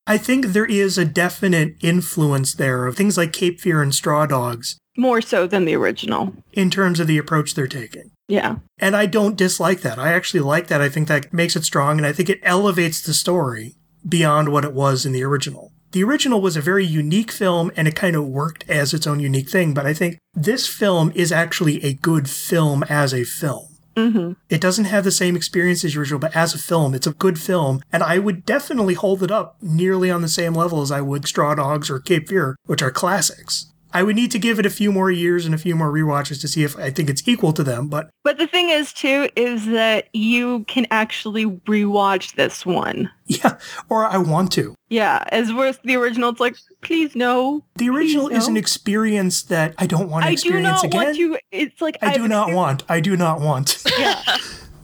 I think there is a definite influence there of things like Cape Fear and Straw Dogs More so than the original. in terms of the approach they're taking. Yeah. And I don't dislike that. I actually like that. I think that makes it strong and I think it elevates the story beyond what it was in the original. The original was a very unique film and it kind of worked as its own unique thing, but I think this film is actually a good film as a film. hmm It doesn't have the same experience as the original, but as a film, it's a good film, and I would definitely hold it up nearly on the same level as I would Straw Dogs or Cape Fear, which are classics. I would need to give it a few more years and a few more rewatches to see if I think it's equal to them, but But the thing is, too, is that you can actually rewatch this one. yeah, or I want to. Yeah, as with the original, it's like, please no. The original Please is an experience that I don't want to I do experience not again. want to. It's like I do I've not want. I do not want. Yeah,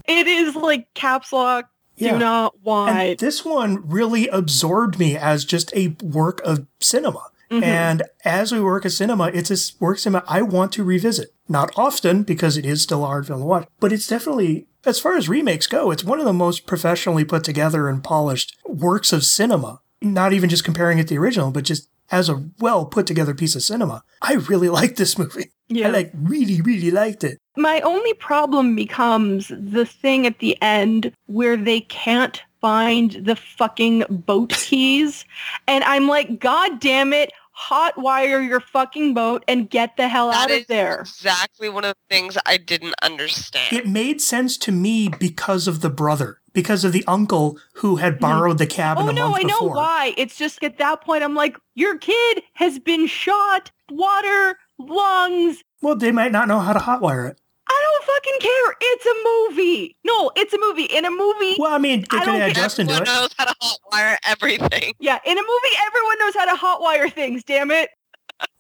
it is like caps lock. Yeah. Do not And want. this one really absorbed me as just a work of cinema. Mhm. And as we work at cinema, it's a work cinema I want to revisit. Not often because it is still a hard film to watch, but it's definitely, as far as remakes go, it's one of the most professionally put together and polished works of cinema. Not even just comparing it to the original, but just as a well put together piece of cinema. I really like this movie. yeah. I like really, really liked it. My only problem becomes the thing at the end where they can't find the fucking boat keys. And I'm like, God damn it, hot wire your fucking boat and get the hell That out is of there. exactly one of the things I didn't understand. It made sense to me because of the brother, because of the uncle who had hmm. borrowed the cabin Oh a no, month I know before. why. It's just at that point I'm like, your kid has been shot, water, lungs. Well, they might not know how to hotwire it. I don't fucking care. It's a movie. No, it's a movie. In a movie, Well, I mean, they I could don't add care. Justin to it. knows how to hotwire everything. yeah, in a movie, everyone knows how to hotwire things. Damn it.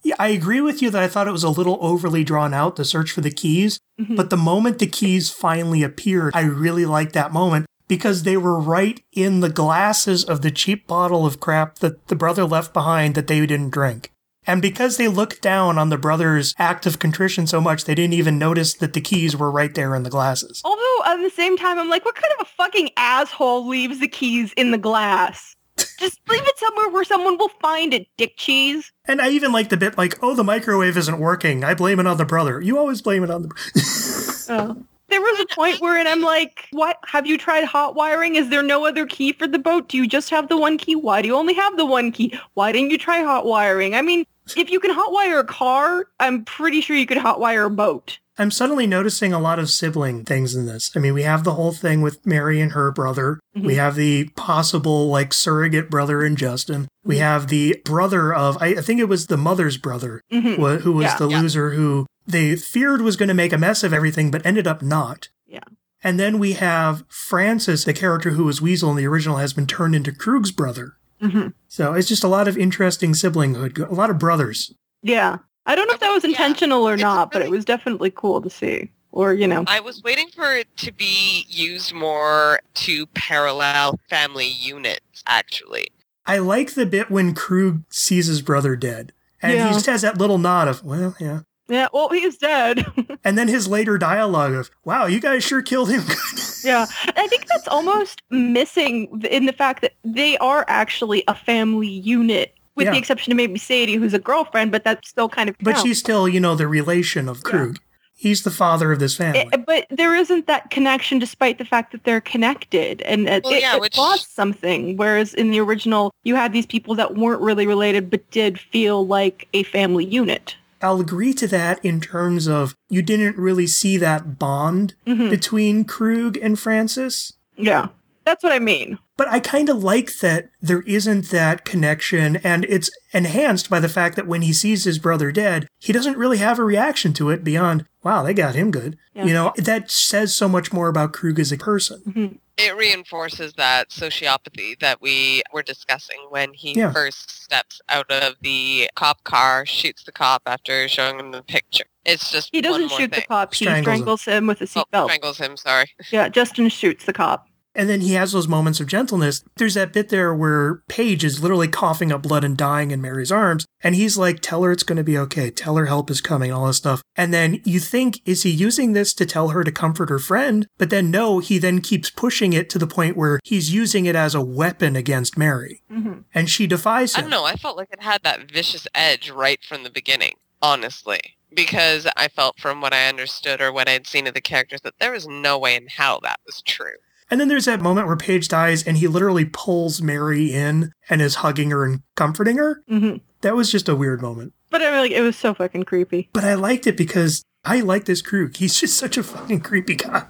Yeah, I agree with you that I thought it was a little overly drawn out, the search for the keys. Mhm. But the moment the keys finally appeared, I really liked that moment because they were right in the glasses of the cheap bottle of crap that the brother left behind that they didn't drink. And because they looked down on the brother's act of contrition so much, they didn't even notice that the keys were right there in the glasses. Although at the same time, I'm like, what kind of a fucking asshole leaves the keys in the glass? Just leave it somewhere where someone will find it, dick cheese. And I even liked the bit like, oh, the microwave isn't working. I blame it on the brother. You always blame it on the. Oh. There was a point where and I'm like, what? Have you tried hot wiring? Is there no other key for the boat? Do you just have the one key? Why do you only have the one key? Why didn't you try hot wiring? I mean, if you can hot wire a car, I'm pretty sure you could hot wire a boat. I'm suddenly noticing a lot of sibling things in this. I mean, we have the whole thing with Mary and her brother. Mm-hmm. We have the possible, like, surrogate brother in Justin. We Mm-hmm. have the brother of, I, I think it was the mother's brother, Mhm. wha- who was Yeah. the Yeah. loser who they feared was going to make a mess of everything, but ended up not. Yeah. And then we have Francis, the character who was Weasel in the original, has been turned into Krug's brother. Mm-hmm. So it's just a lot of interesting siblinghood, a lot of brothers. Yeah. I don't know if that was Yeah. intentional or It's not, but it was definitely cool to see. Or, you know. I was waiting for it to be used more to parallel family units, actually. I like the bit when Krug sees his brother dead. And Yeah. he just has that little nod of, well, yeah. Yeah, well, he's dead. And then his later dialogue of, wow, you guys sure killed him. yeah. I think that's almost missing in the fact that they are actually a family unit, with Yeah. the exception of maybe Sadie, who's a girlfriend, but that's still kind of but she's still, you know, the relation of Krug. He's the father of this family. It- but there isn't that connection despite the fact that they're connected and it, Well, it- yeah, it which- lost something whereas in the original you had these people that weren't really related but did feel like a family unit I'll agree to that in terms of you didn't really see that bond Mhm. between Krug and Francis. yeah that's what i mean But I kind of like that there isn't that connection, and it's enhanced by the fact that when he sees his brother dead, he doesn't really have a reaction to it beyond, wow, they got him good. Yeah. You know, that says so much more about Krug as a person. Mm-hmm. It reinforces that sociopathy that we were discussing when he Yeah. first steps out of the cop car, shoots the cop after showing him the picture. It's just he doesn't more shoot the thing. cop he Strangles him. strangles him with a Oh, seatbelt strangles him. Sorry. yeah justin shoots the cop And then he has those moments of gentleness. There's that bit there where Paige is literally coughing up blood and dying in Mary's arms. And he's like, tell her it's going to be okay. Tell her help is coming, all this stuff. And then you think, is he using this to tell her to comfort her friend? But then no, he then keeps pushing it to the point where he's using it as a weapon against Mary. Mhm. And she defies I him. don't know. I felt like it had that vicious edge right from the beginning, honestly. Because I felt from what I understood or what I'd seen of the characters that there was no way in hell that was true. And then there's that moment where Paige dies and he literally pulls Mary in and is hugging her and comforting her. Mhm. That was just a weird moment. but i mean like it was so fucking creepy but I liked it because I like this Krug. He's just such a fucking creepy guy.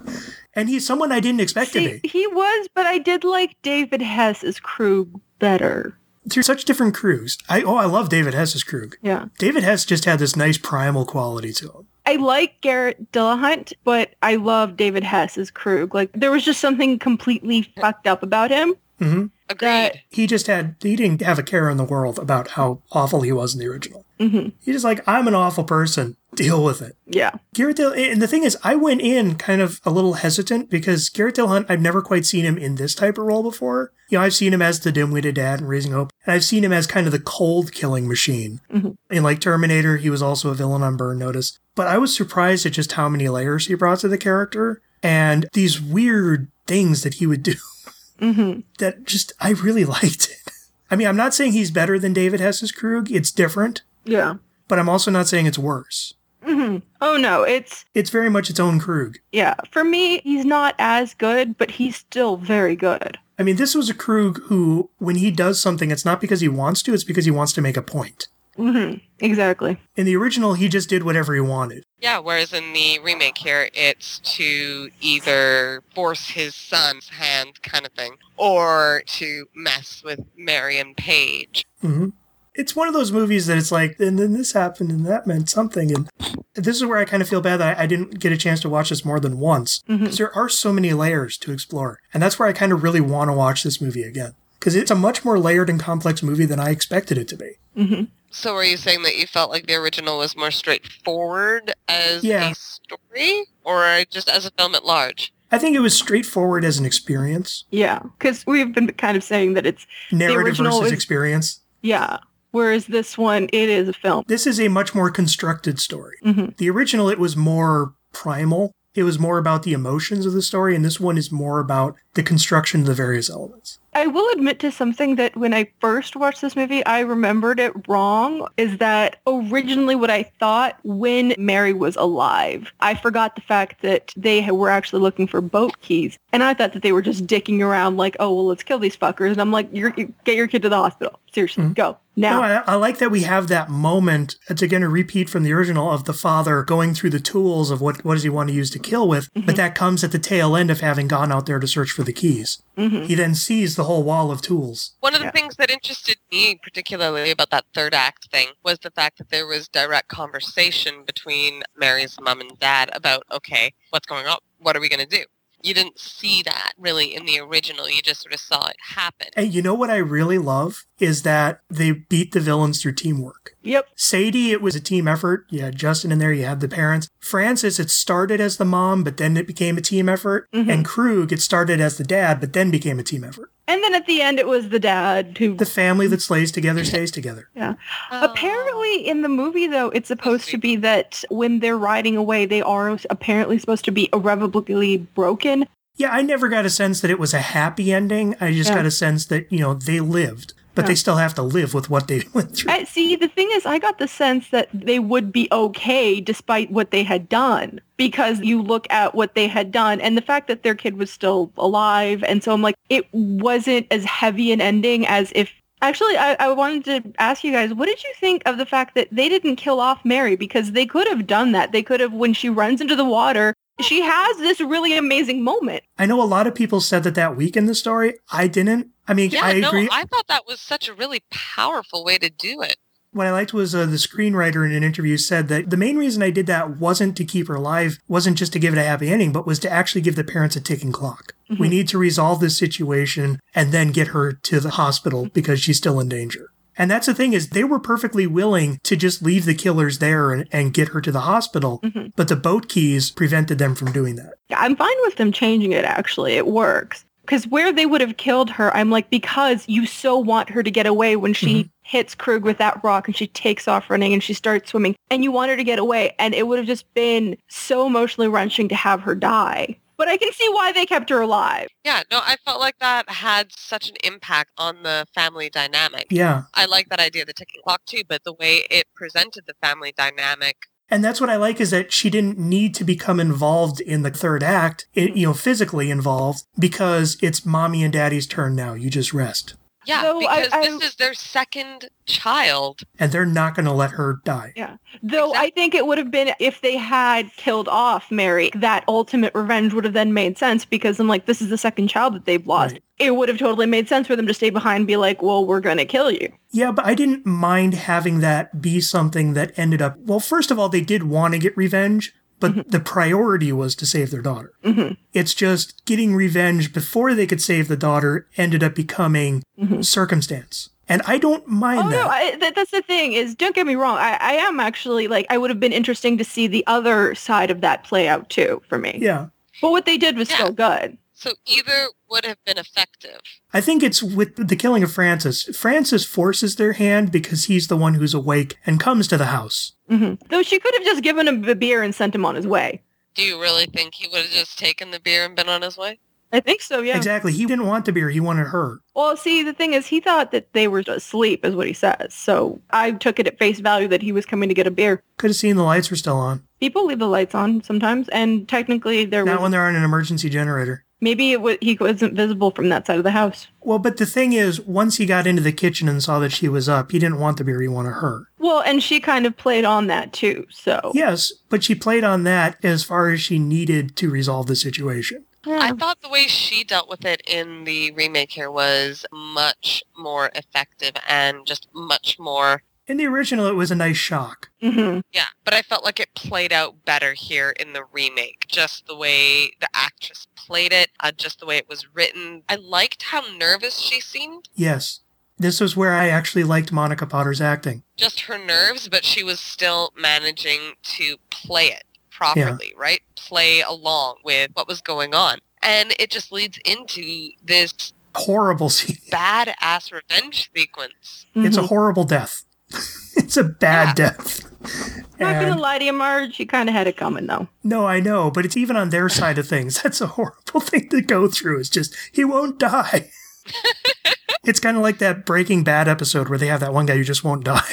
And he's someone I didn't expect to be. he was but i did like david Hess's krug better They're such different crews. I oh, I love David Hess's Krug. yeah David Hess just had this nice primal quality to him. I like Garrett Dillahunt, but I love David Hess as Krug. Like there was just something completely fucked up about him. hmm Agreed. That- He just had he didn't have a care in the world about how awful he was in the original. hmm He's just like, I'm an awful person. Deal with it. Yeah. Garrett Dill, and the thing is, I went in kind of a little hesitant because Garrett Dillahunt, I've never quite seen him in this type of role before. You know, I've seen him as the dim-witted dad in Raising Hope, and I've seen him as kind of the cold killing machine. Mhm. In like Terminator, he was also a villain on Burn Notice. But I was surprised at just how many layers he brought to the character and these weird things that he would do hmm that just I really liked it. I mean, I'm not saying he's better than David Hess's Krug. It's different, Yeah. but I'm also not saying it's worse. hmm Oh no, it's It's very much its own Krug. yeah. For me, he's not as good, but he's still very good. I mean, this was a Krug who, when he does something, it's not because he wants to, it's because he wants to make a point. Hmm Exactly. In the original, he just did whatever he wanted. Yeah, whereas in the remake here, it's to either force his son's hand kind of thing, or to mess with Mary and Paige. hmm It's one of those movies that it's like, and then this happened, and that meant something. And this is where I kind of feel bad that I, I didn't get a chance to watch this more than once. Because there are so many layers to explore. And that's where I kind of really want to watch this movie again. Because it's a much more layered and complex movie than I expected it to be. hmm So are you saying that you felt like the original was more straightforward as Yeah. a story, or just as a film at large? I think it was straightforward as an experience, Yeah, because we've been kind of saying that it's narrative original versus is- experience. yeah. Whereas this one, it is a film. This is a much more constructed story. hmm The original, it was more primal. It was more about the emotions of the story, and this one is more about the construction of the various elements. I will admit to something that when I first watched this movie, I remembered it wrong, is that originally what I thought when Mary was alive, I forgot the fact that they were actually looking for boat keys. And I thought that they were just dicking around like, oh, well, let's kill these fuckers. And I'm like, You're, you get your kid to the hospital. Seriously, Mhm. go. Now. No, I, I like that we have that moment. It's again a repeat from the original of the father going through the tools of what what does he want to use to kill with, but that comes at the tail end of having gone out there to search for the keys. Mhm. He then sees the whole wall of tools. One of the Yeah. things that interested me particularly about that third act thing was the fact that there was direct conversation between Mary's mom and dad about, okay, what's going on? What are we going to do? You didn't see that really in the original. You just sort of saw it happen. And you know what I really love is that they beat the villains through teamwork. Yep. Sadie, it was a team effort. You had Justin in there, you had the parents. Francis, it started as the mom, but then it became a team effort. Mhm. And Krug, it started as the dad, but then became a team effort. And then at the end, it was the dad who The family that slays together stays together. Yeah. Apparently, in the movie, though, it's supposed to be that when they're riding away, they are apparently supposed to be irrevocably broken. Yeah, I never got a sense that it was a happy ending. I just Yeah. got a sense that, you know, they lived, but they still have to live with what they went through. I, see, the thing is, I got the sense that they would be okay despite what they had done because you look at what they had done and the fact that their kid was still alive. And so I'm like, it wasn't as heavy an ending as if. Actually, I, I wanted to ask you guys, what did you think of the fact that they didn't kill off Mary? Because they could have done that. They could have, when she runs into the water, she has this really amazing moment. I know a lot of people said that that weakened the story. I didn't. I mean, Yeah, I no, agree. I thought that was such a really powerful way to do it. what I liked was uh, the screenwriter in an interview said that the main reason I did that wasn't to keep her alive, wasn't just to give it a happy ending, but was to actually give the parents a ticking clock. We need to resolve this situation and then get her to the hospital because she's still in danger. And that's the thing is they were perfectly willing to just leave the killers there and, and get her to the hospital, Mhm. but the boat keys prevented them from doing that. Yeah, I'm fine with them changing it, actually. It works. Because where they would have killed her, I'm like, because you so want her to get away when she hits Krug with that rock and she takes off running and she starts swimming and you want her to get away. And it would have just been so emotionally wrenching to have her die. But I can see why they kept her alive. Yeah, no, I felt like that had such an impact on the family dynamic. Yeah. I like that idea of the ticking clock too, but the way it presented the family dynamic And that's what I like is that she didn't need to become involved in the third act, i- you know, physically involved, because it's mommy and daddy's turn now. You just rest. Yeah, Though because I- this is their second child. And they're not going to let her die. Yeah. Though I think it would have been if they had killed off Mary, that ultimate revenge would have then made sense because I'm like, this is the second child that they've lost. Right. It would have totally made sense for them to stay behind and be like, well, we're going to kill you. Yeah, but I didn't mind having that be something that ended up. Well, first of all, they did want to get revenge, but the priority was to save their daughter. hmm It's just getting revenge before they could save the daughter ended up becoming Mhm. circumstance. And I don't mind Oh that. no, I, that, that's the thing is, don't get me wrong. I, I am actually like, I would have been interesting to see the other side of that play out too for me. yeah. But what they did was Yeah. still good. So either would have been effective. I think it's with the killing of Francis. Francis forces their hand because he's the one who's awake and comes to the house. hmm Though she could have just given him the beer and sent him on his way. Do you really think he would have just taken the beer and been on his way? I think so, yeah. Exactly. He didn't want the beer, he wanted her. Well, see, the thing is, he thought that they were asleep, is what he says. So I took it at face value that he was coming to get a beer. Could have seen the lights were still on. People leave the lights on sometimes, and technically there Not was when they're on an emergency generator. Maybe it was, he wasn't visible from that side of the house. Well, but the thing is, once he got into the kitchen and saw that she was up, he didn't want the beer, he wanted her. Well, and she kind of played on that too. So Yes, but she played on that as far as she needed to resolve the situation. Yeah. I thought the way she dealt with it in the remake here was much more effective and just much more In the original, it was a nice shock. hmm yeah, but I felt like it played out better here in the remake. Just the way the actress played it, uh, just the way it was written. I liked how nervous she seemed. Yes. This was where I actually liked Monica Potter's acting. Just her nerves, but she was still managing to play it properly, right? Play along with what was going on. And it just leads into this Horrible scene. badass revenge sequence. It's a horrible death. it's a bad death. Not gonna lie to you, Marge. You kind of had it coming, though. No, I know, but it's even on their side of things. That's a horrible thing to go through. It's just, he won't die. it's kind of like that Breaking Bad episode where they have that one guy who just won't die.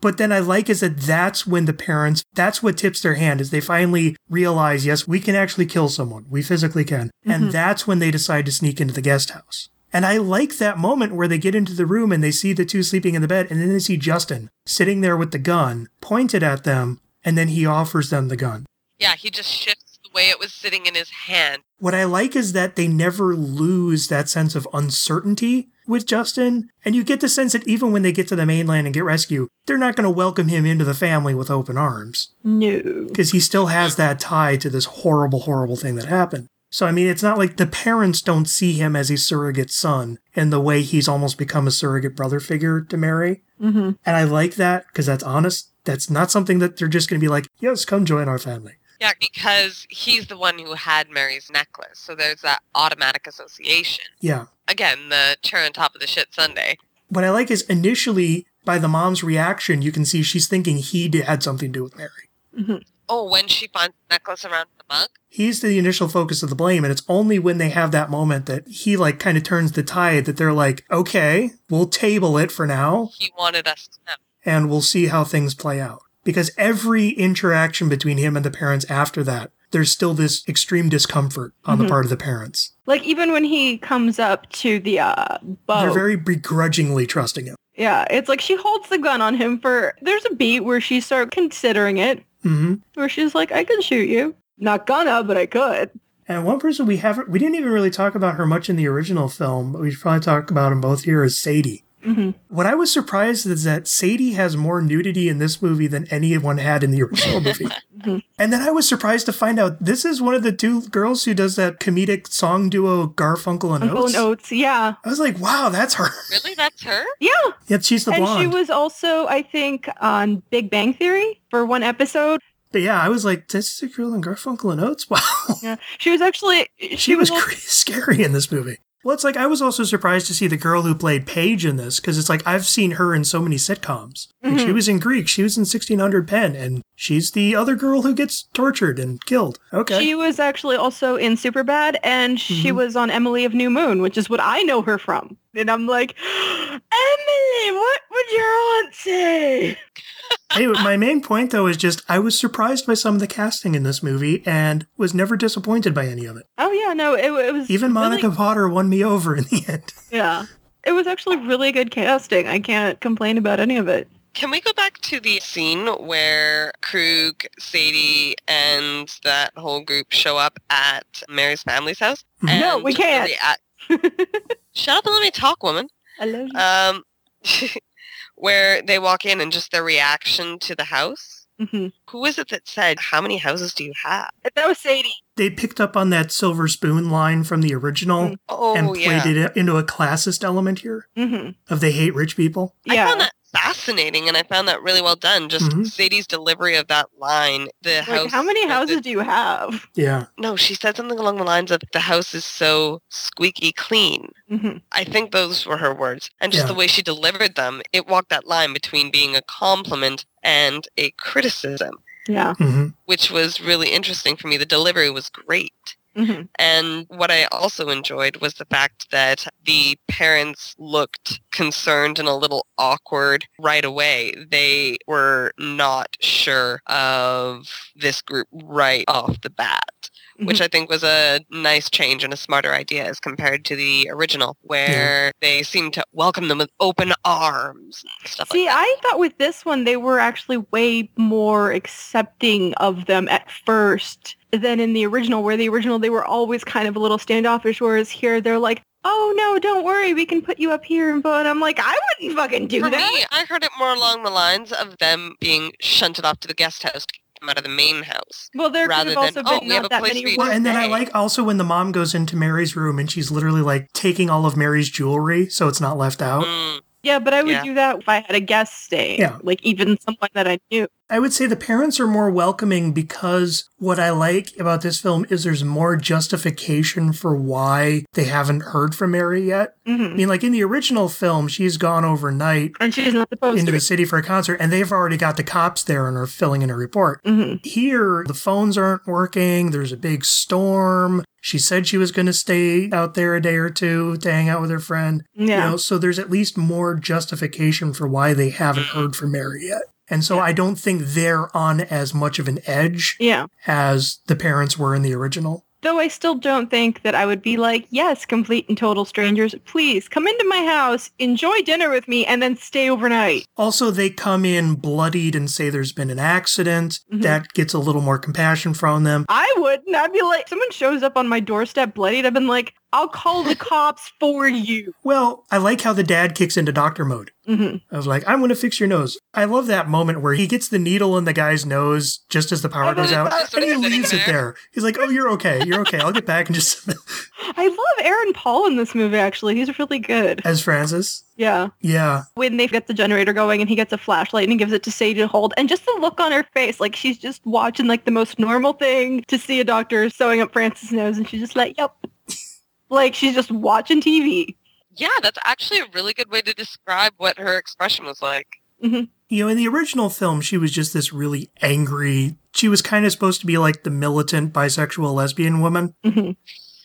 but then I like is that that's when the parents, that's what tips their hand is they finally realize, yes, we can actually kill someone. We physically can. And mm-hmm. that's when they decide to sneak into the guest house. And I like that moment where they get into the room and they see the two sleeping in the bed and then they see Justin sitting there with the gun pointed at them and then he offers them the gun. Yeah, he just shifts the way it was sitting in his hand. What I like is that they never lose that sense of uncertainty with Justin. And you get the sense that even when they get to the mainland and get rescued, they're not going to welcome him into the family with open arms No. because he still has that tie to this horrible, horrible thing that happened. So, I mean, it's not like the parents don't see him as a surrogate son in the way he's almost become a surrogate brother figure to Mary. hmm And I like that because that's honest. That's not something that they're just going to be like, yes, come join our family. Yeah, because he's the one who had Mary's necklace. So there's that automatic association. Yeah. Again, the chair on top of the shit sundae. What I like is initially, by the mom's reaction, you can see she's thinking he did, had something to do with Mary. Oh, when she finds the necklace around the mug? He's the initial focus of the blame, and it's only when they have that moment that he like kind of turns the tide that they're like, okay, we'll table it for now, He wanted us to know. and we'll see how things play out. Because every interaction between him and the parents after that, there's still this extreme discomfort on the part of the parents. Like even when he comes up to the uh, boat, They're very begrudgingly trusting him. yeah, it's like she holds the gun on him for. There's a beat where she starts considering it, hmm where she's like, "I could shoot you, not gonna, but I could." And one person we haven't, we didn't even really talk about her much in the original film, but we should probably talk about them both here is Sadie. hmm What I was surprised is that Sadie has more nudity in this movie than anyone had in the original movie. Mhm. And then I was surprised to find out this is one of the two girls who does that comedic song duo Garfunkel and Uncle Oates. and Oates, yeah, I was like, wow, that's her. Really? That's her? yeah. Yeah, she's the and blonde. she was also, I think, on Big Bang Theory for one episode. But yeah, I was like, this is a girl in Garfunkel and Oates. Wow. Yeah, she was actually. She, she was cra- scary in this movie. Well, it's like I was also surprised to see the girl who played Paige in this because it's like I've seen her in so many sitcoms. Like, she mm-hmm. was in Greek, she was in 1600 Penn, and she's the other girl who gets tortured and killed. Okay. She was actually also in Superbad, and she Mhm. was on Emily of New Moon, which is what I know her from. And I'm like, Emily, what would your aunt say? anyway, my main point though is just I was surprised by some of the casting in this movie and was never disappointed by any of it. Oh yeah, no, it, it was Even really- Monica Potter won me over in the end. Yeah, it was actually really good casting. I can't complain about any of it. Can we go back to the scene where Krug, Sadie, and that whole group show up at Mary's family's house? No, we can't. rea- Shut up and let me talk, woman. I love you. Um, where they walk in and just their reaction to the house. Mhm. Who is it that said, "How many houses do you have?" That was Sadie. They picked up on that silver spoon line from the original Mm. Oh and yeah, played it into a classist element here hmm of they hate rich people. I Yeah, found that fascinating, and I found that really well done. Just Mhm. Sadie's delivery of that line. The like house. how many houses it- do you have? Yeah. No, she said something along the lines of, "The house is so squeaky clean." hmm I think those were her words. And just Yeah. the way she delivered them, it walked that line between being a compliment and a criticism, Yeah. hmm which was really interesting for me. The delivery was great. Hmm And what I also enjoyed was the fact that the parents looked concerned and a little awkward right away. They were not sure of this group right off the bat, which mm-hmm. I think was a nice change and a smarter idea as compared to the original, where they seemed to welcome them with open arms and stuff See, like that. I thought with this one they were actually way more accepting of them at first than in the original, where the original they were always kind of a little standoffish, whereas here they're like, "Oh no, don't worry, we can put you up here." And I'm like, I wouldn't fucking do For that. me, I heard it more along the lines of them being shunted off to the guest house to them out of the main house. well, there rather could have than, also "Oh, been we have not a that place many for you Well, and then I like also when the mom goes into Mary's room and she's literally like taking all of Mary's jewelry so it's not left out. Mm, Yeah, but I would Yeah. do that if I had a guest staying, Yeah. like even someone that I knew. I would say the parents are more welcoming because what I like about this film is there's more justification for why they haven't heard from Mary yet. I hmm mean, like in the original film, she's gone overnight And she's not supposed into to. the city for a concert and they've already got the cops there and are filling in a report. hmm Here, the phones aren't working. There's a big storm. She said she was going to stay out there a day or two to hang out with her friend. Yeah. You know, so there's at least more justification for why they haven't heard from Mary yet. And so I don't think they're on as much of an edge yeah. as the parents were in the original. Though I still don't think that I would be like, yes, complete and total strangers, please come into my house, enjoy dinner with me, and then stay overnight. Also, they come in bloodied and say there's been an accident. Mhm. That gets a little more compassion from them. I wouldn't. I'd be like, someone shows up on my doorstep bloodied. I've been like, I'll call the cops for you. Well, I like how the dad kicks into doctor mode. hmm I was like, I'm going to fix your nose. I love that moment where he gets the needle in the guy's nose just as the power goes out. And he leaves it there. there. He's like, Oh, you're okay. You're okay. I'll get back and just. I love Aaron Paul in this movie, actually. He's really good. As Francis. Yeah. Yeah. When they get the generator going and he gets a flashlight and he gives it to Sadie to hold, and just the look on her face, like she's just watching like the most normal thing to see a doctor sewing up Francis' nose, and she's just like, yep. Like she's just watching TV. Yeah, that's actually a really good way to describe what her expression was like. You know, in the original film, she was just this really angry. She was kind of supposed to be like the militant bisexual lesbian woman, Mhm.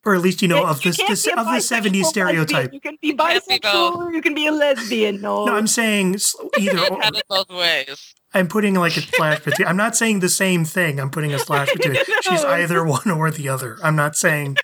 or at least you know Yeah, of you this, this of the bisexual '70s stereotype. lesbian. You can be can't be bisexual or you can be a lesbian. No. No, I'm saying s- either. Can't or. have it both ways. I'm putting like a slash between. I'm not saying the same thing. I'm putting a slash between. She's either one or the other. I'm not saying.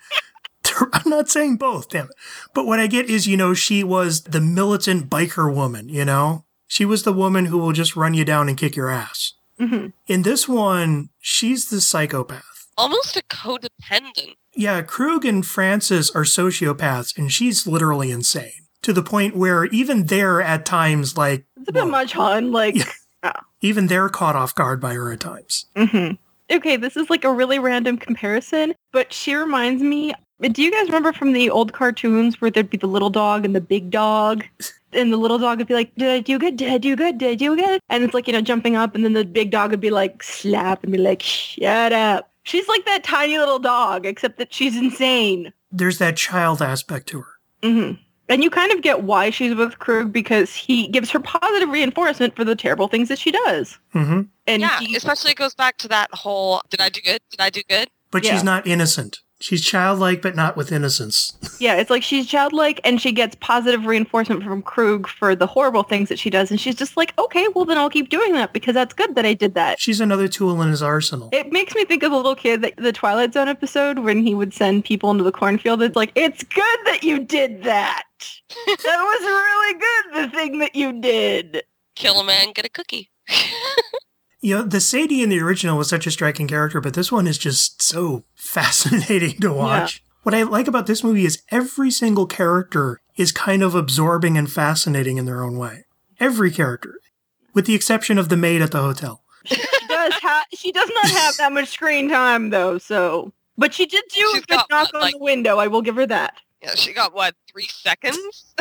I'm not saying both. Damn it. But what I get is, you know, she was the militant biker woman. You know, she was the woman who will just run you down and kick your ass. Mhm. In this one, she's the psychopath. Almost a codependent. Yeah, Krug and Francis are sociopaths, and she's literally insane to the point where even they're at times like, It's a bit Whoa. much, hon. Like, Yeah. even they're caught off guard by her at times. hmm okay, this is like a really random comparison, but she reminds me. Do you guys remember from the old cartoons where there'd be the little dog and the big dog? And the little dog would be like, did I do good? Did I do good? Did I do good? And it's like, you know, jumping up. And then the big dog would be like, slap and be like, shut up. She's like that tiny little dog, except that she's insane. There's that child aspect to her. Mm-hmm. And you kind of get why she's with Krug because he gives her positive reinforcement for the terrible things that she does. Mm-hmm. And yeah, he, especially it goes back to that whole did I do good? Did I do good? But Yeah. she's not innocent. She's childlike, but not with innocence. yeah, it's like she's childlike and she gets positive reinforcement from Krug for the horrible things that she does. And she's just like, okay, well then I'll keep doing that because that's good that I did that. She's another tool in his arsenal. It makes me think of the little kid, that, the Twilight Zone episode when he would send people into the cornfield. It's like, it's good that you did that. that was really good, the thing that you did. Kill a man, get a cookie. You know, the Sadie in the original was such a striking character, but this one is just so fascinating to watch. What I like about this movie is every single character is kind of absorbing and fascinating in their own way. Every character, with the exception of the maid at the hotel. She does ha- she does not have that much screen time though, so but she did do She's a good knock on like- the window. I will give her that. Yeah, she got what, three seconds?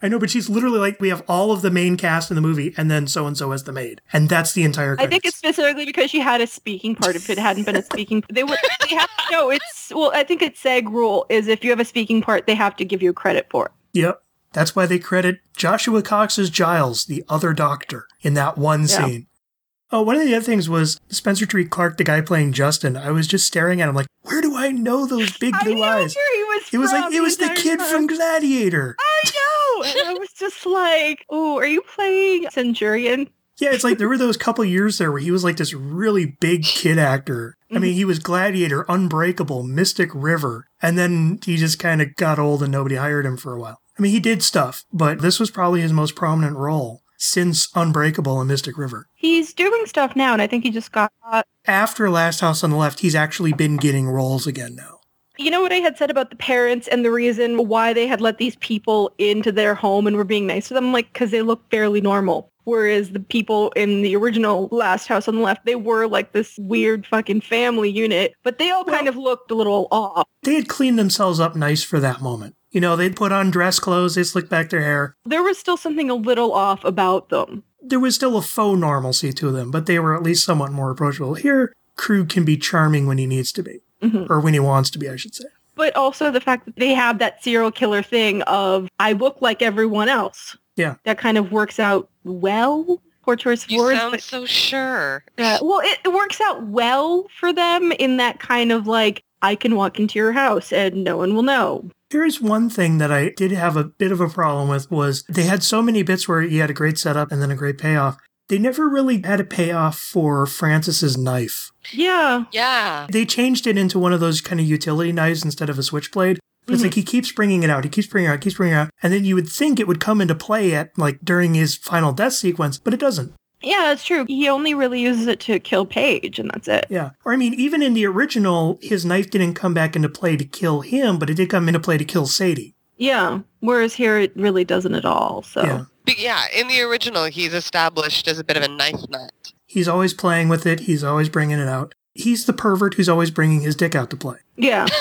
I know, but she's literally like, we have all of the main cast in the movie, and then so and so as the maid. And that's the entire I think it's specifically because she had a speaking part. If it hadn't been a speaking, they would. They have to know it's well. I think it's SAG rule is if you have a speaking part, they have to give you credit for it. Yep. That's why they credit Joshua Cox as Giles, the other doctor, in that one Yeah. scene. Oh, one of the other things was Spencer Treat Clark, the guy playing Justin. I was just staring at him like, where do I know those big blue eyes? was. It was like it was the kid time. from Gladiator. I know, and I was just like, "Oh, are you playing Centurion?" Yeah, it's like there were those couple years there where he was like this really big kid actor. I mean, mhm. he was Gladiator, Unbreakable, Mystic River, and then he just kind of got old and nobody hired him for a while. I mean, he did stuff, but this was probably his most prominent role since Unbreakable and Mystic River. He's doing stuff now, and I think he just got. After Last House on the Left, he's actually been getting roles again now. You know what I had said about the parents and the reason why they had let these people into their home and were being nice to them, like because they look fairly normal. Whereas the people in the original Last House on the Left, they were like this weird fucking family unit, but they all kind of looked a little off. They had cleaned themselves up nice for that moment. You know, they'd put on dress clothes, they slicked back their hair. There was still something a little off about them. there was still a faux normalcy to them, but they were at least somewhat more approachable. Here, Krug can be charming when he needs to be, Mhm. or when he wants to be, I should say. But also the fact that they have that serial killer thing of I look like everyone else. Yeah. That kind of works out well. Poor choice of You words. sound but- so sure. Yeah, well, it, it works out well for them in that kind of like, I can walk into your house and no one will know. Here's one thing that I did have a bit of a problem with was they had so many bits where you had a great setup and then a great payoff. They never really had a payoff for Francis's knife. Yeah. Yeah. They changed it into one of those kind of utility knives instead of a switchblade. But it's Mhm. like he keeps bringing it out, he keeps bringing it out, keeps bringing it out, and then you would think it would come into play at like during his final death sequence, but it doesn't. Yeah, that's true. He only really uses it to kill Paige and that's it. Yeah. Or I mean, even in the original, his knife didn't come back into play to kill him, but it did come into play to kill Sadie. Yeah. Whereas here it really doesn't at all. So Yeah. But yeah, in the original, he's established as a bit of a knife nut. He's always playing with it. He's always bringing it out. He's the pervert who's always bringing his dick out to play. yeah.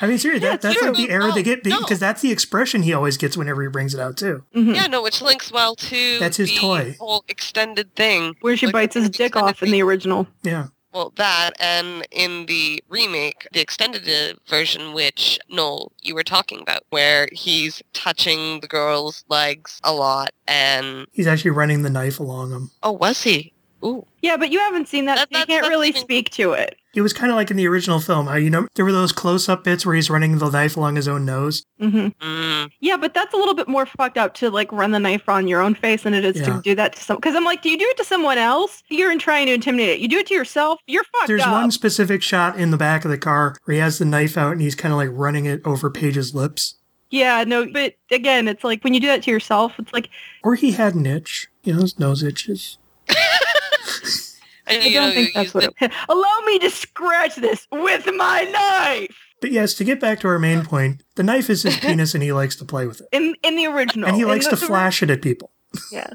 I mean, seriously, Yeah, that, that's true. like the error No, they get no. because that's the expression he always gets whenever he brings it out too. Mhm. Yeah, no, which links well to That's his the toy. whole extended thing. Where she Like, bites his dick extended off in the original. Yeah. Well, that and in the remake, the extended uh, version, which Noel you were talking about, where he's touching the girl's legs a lot, and He's actually running the knife along him. oh, was he? Ooh, Yeah, but you haven't seen that. That- so you that's- can't really even- speak to it. It was kind of like in the original film. How you know there were those close-up bits where he's running the knife along his own nose. hmm mm, Yeah, but that's a little bit more fucked up to like run the knife on your own face than it is Yeah. to do that to someone. Because I'm like, do you do it to someone else? You're in trying to intimidate it. You do it to yourself. You're fucked There's up. one specific shot in the back of the car where he has the knife out and he's kind of like running it over Paige's lips. Yeah, no, but again, it's like when you do that to yourself, it's like Or he had an itch. You know, his nose itches. and, I don't know, think that's use what. the- It, allow me to scratch this with my knife. But yes, to get back to our main point, the knife is his penis and he likes to play with it. In in the original, And he likes the- to the- flash it at people. Yeah,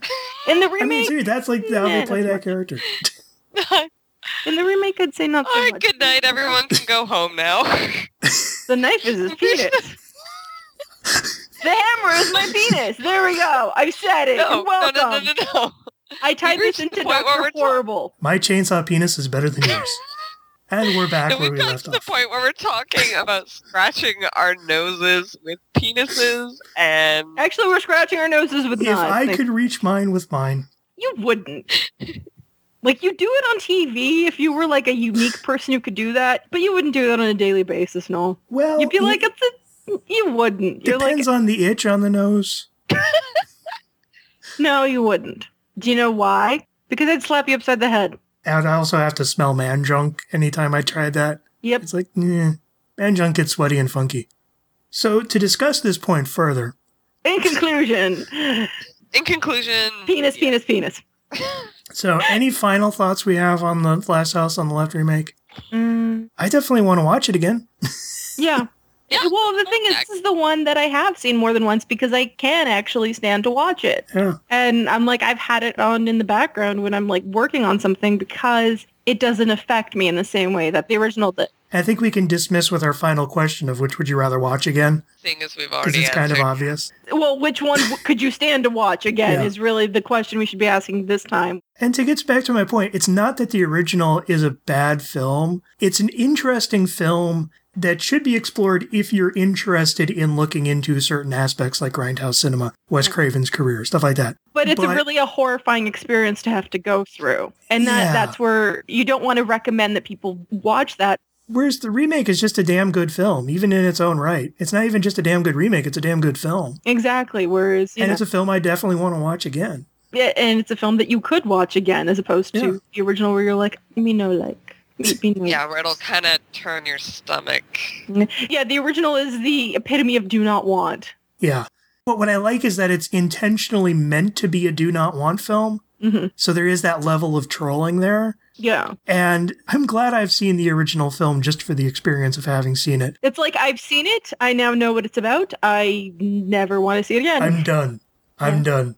in the I mean, remake, seriously, that's like how Yeah, they play that's that character. in the remake, I'd say not so All right, much. good night. Everyone can go home now. The knife is his penis. the hammer is my penis. There we go. I said it. no, You're no, welcome. no, no, no, no. I tied this into Dr. we're talk- My chainsaw penis is better than yours. And we're back And where we've we got left to the point where we're talking about scratching our noses with penises and Actually, we're scratching our noses with If knives. I Thank- could reach mine with mine, You wouldn't. like, you do it on TV if you were, like, a unique person who could do that, but you wouldn't do that on a daily basis, no. well, You'd be like, it's a... You wouldn't. You're like, depends on the itch on the nose. no, you wouldn't. Do you know why? Because I'd slap you upside the head. And I also have to smell man junk anytime I tried that. Yep. It's like, eh, man junk gets sweaty and funky. So to discuss this point further, In conclusion, in conclusion, penis, penis, penis. so any final thoughts we have on the Last House on the Left remake? Mm, I definitely want to watch it again. yeah. Yeah, Well, the thing is, this is the one that I have seen more than once because I can actually stand to watch it. Yeah. And I'm like, I've had it on in the background when I'm like working on something because it doesn't affect me in the same way that the original did. I think we can dismiss with our final question of which would you rather watch again? seeing as we've already. Because already it's kind of obvious. Well, which one could you stand to watch again Yeah. is really the question we should be asking this time. And to get back to my point, it's not that the original is a bad film. It's an interesting film that should be explored if you're interested in looking into certain aspects like Grindhouse cinema, Wes mm. Craven's career, stuff like that. But it's a really a horrifying experience to have to go through. And that, Yeah. that's where you don't want to recommend that people watch that. Whereas the remake is just a damn good film, even in its own right. It's not even just a damn good remake, it's a damn good film. Exactly. Whereas, And know, it's a film I definitely want to watch again. yeah, and it's a film that you could watch again as opposed to Yeah. the original where you're like, let me no like. Me, me no Yeah, where it'll kind of turn your stomach. Yeah, the original is the epitome of do not want. Yeah. But what I like is that it's intentionally meant to be a do not want film. hmm So there is that level of trolling there. Yeah. And I'm glad I've seen the original film just for the experience of having seen it. It's like I've seen it. I now know what it's about. I never want to see it again. I'm done. I'm Yeah. done.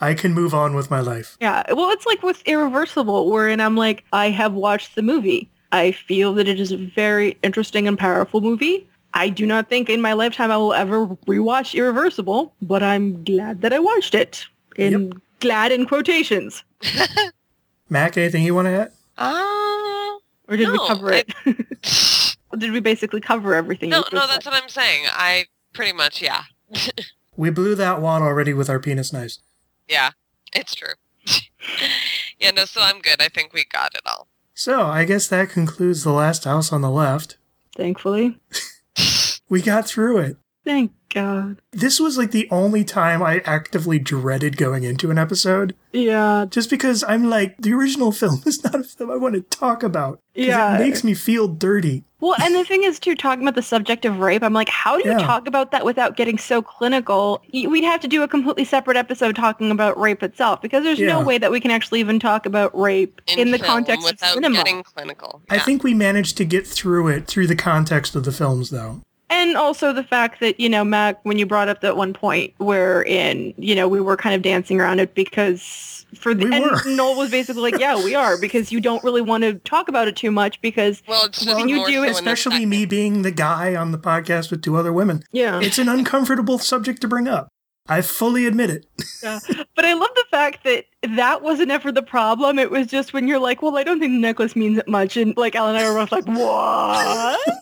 I can move on with my life. yeah. Well, it's like with Irreversible, wherein I'm like, I have watched the movie. I feel that it is a very interesting and powerful movie. I do not think in my lifetime I will ever rewatch Irreversible, but I'm glad that I watched it. And glad in quotations. Mac, anything you want to add? Uh, Or did we cover it? did we basically cover everything? no, no, that's said? what I'm saying. I pretty much, yeah. We blew that wad already with our penis knives. Yeah, it's true. yeah, no, so I'm good. I think we got it all. So I guess that concludes the last house on the left. Thankfully. We got through it. Thank God. This was like the only time I actively dreaded going into an episode, Yeah. just because I'm like, the original film is not a film I want to talk about. Yeah. It makes me feel dirty. Well, and the thing is, too, talking about the subject of rape, I'm like, how do you Yeah. talk about that without getting so clinical? We'd have to do a completely separate episode talking about rape itself because there's Yeah. no way that we can actually even talk about rape in, the film context of without cinema. getting clinical. I think we managed to get through it through the context of the films, though. And also the fact that, you know, Mac, when you brought up that one point where in, you know, we were kind of dancing around it because for the, We and were. Noel was basically like, yeah, we are because you don't really want to talk about it too much because, Well, it's just Well, you do so it- in the Especially me being the guy on the podcast with two other women. yeah. It's an uncomfortable subject to bring up. I fully admit it. yeah. But I love the fact that that wasn't ever the problem. It was just when you're like, well, I don't think the necklace means much. And like Alan and I were both like, what?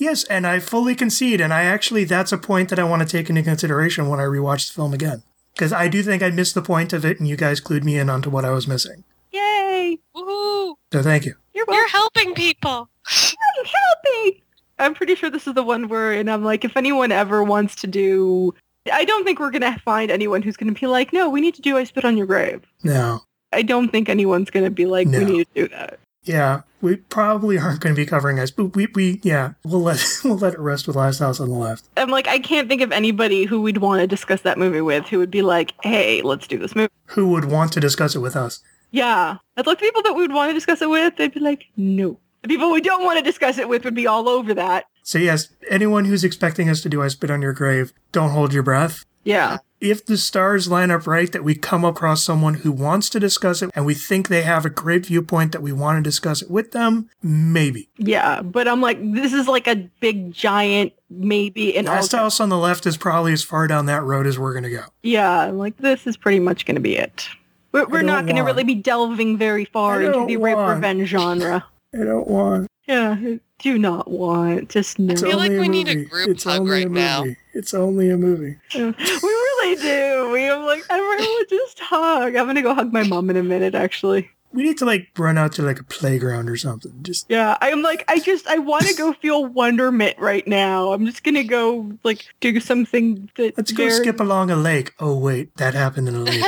Yes, and I fully concede, and I actually, that's a point that I want to take into consideration when I rewatch the film again. Because I do think I missed the point of it, and you guys clued me in onto what I was missing. Yay. Woohoo! So thank you. You're welcome. You're helping people. Help me. I'm pretty sure this is the one where, and I'm like, if anyone ever wants to do, I don't think we're going to find anyone who's going to be like, no, we need to do I Spit on Your Grave. No. I don't think anyone's going to be like, No. we need to do that. Yeah, we probably aren't going to be covering us, but we, we, yeah, we'll let we'll let it rest with Last House on the Left. I'm like, I can't think of anybody who we'd want to discuss that movie with who would be like, hey, let's do this movie. Who would want to discuss it with us? Yeah. I'd look at people that we would want to discuss it with, they'd be like, no. The people we don't want to discuss it with would be all over that. So yes, anyone who's expecting us to do I Spit on Your Grave, don't hold your breath. Yeah. If the stars line up right that we come across someone who wants to discuss it and we think they have a great viewpoint that we want to discuss it with them, maybe. Yeah. But I'm like, this is like a big giant maybe and Last also, House on the Left is probably as far down that road as we're going to go. Yeah, I'm like this is pretty much going to be it. We're, we're don't going to really be delving very far into the rape revenge genre. I don't want. Yeah, do not want. Just no. I feel like only we need a group it's hug right now. It's only a movie. we really do. We am like everyone just hug. I'm gonna go hug my mom in a minute. Actually, We need to like run out to like a playground or something. Just yeah. I'm like I just I want to go feel wonderment right now. I'm just gonna go like do something that. let's go skip along a lake. Oh wait, that happened in a lake.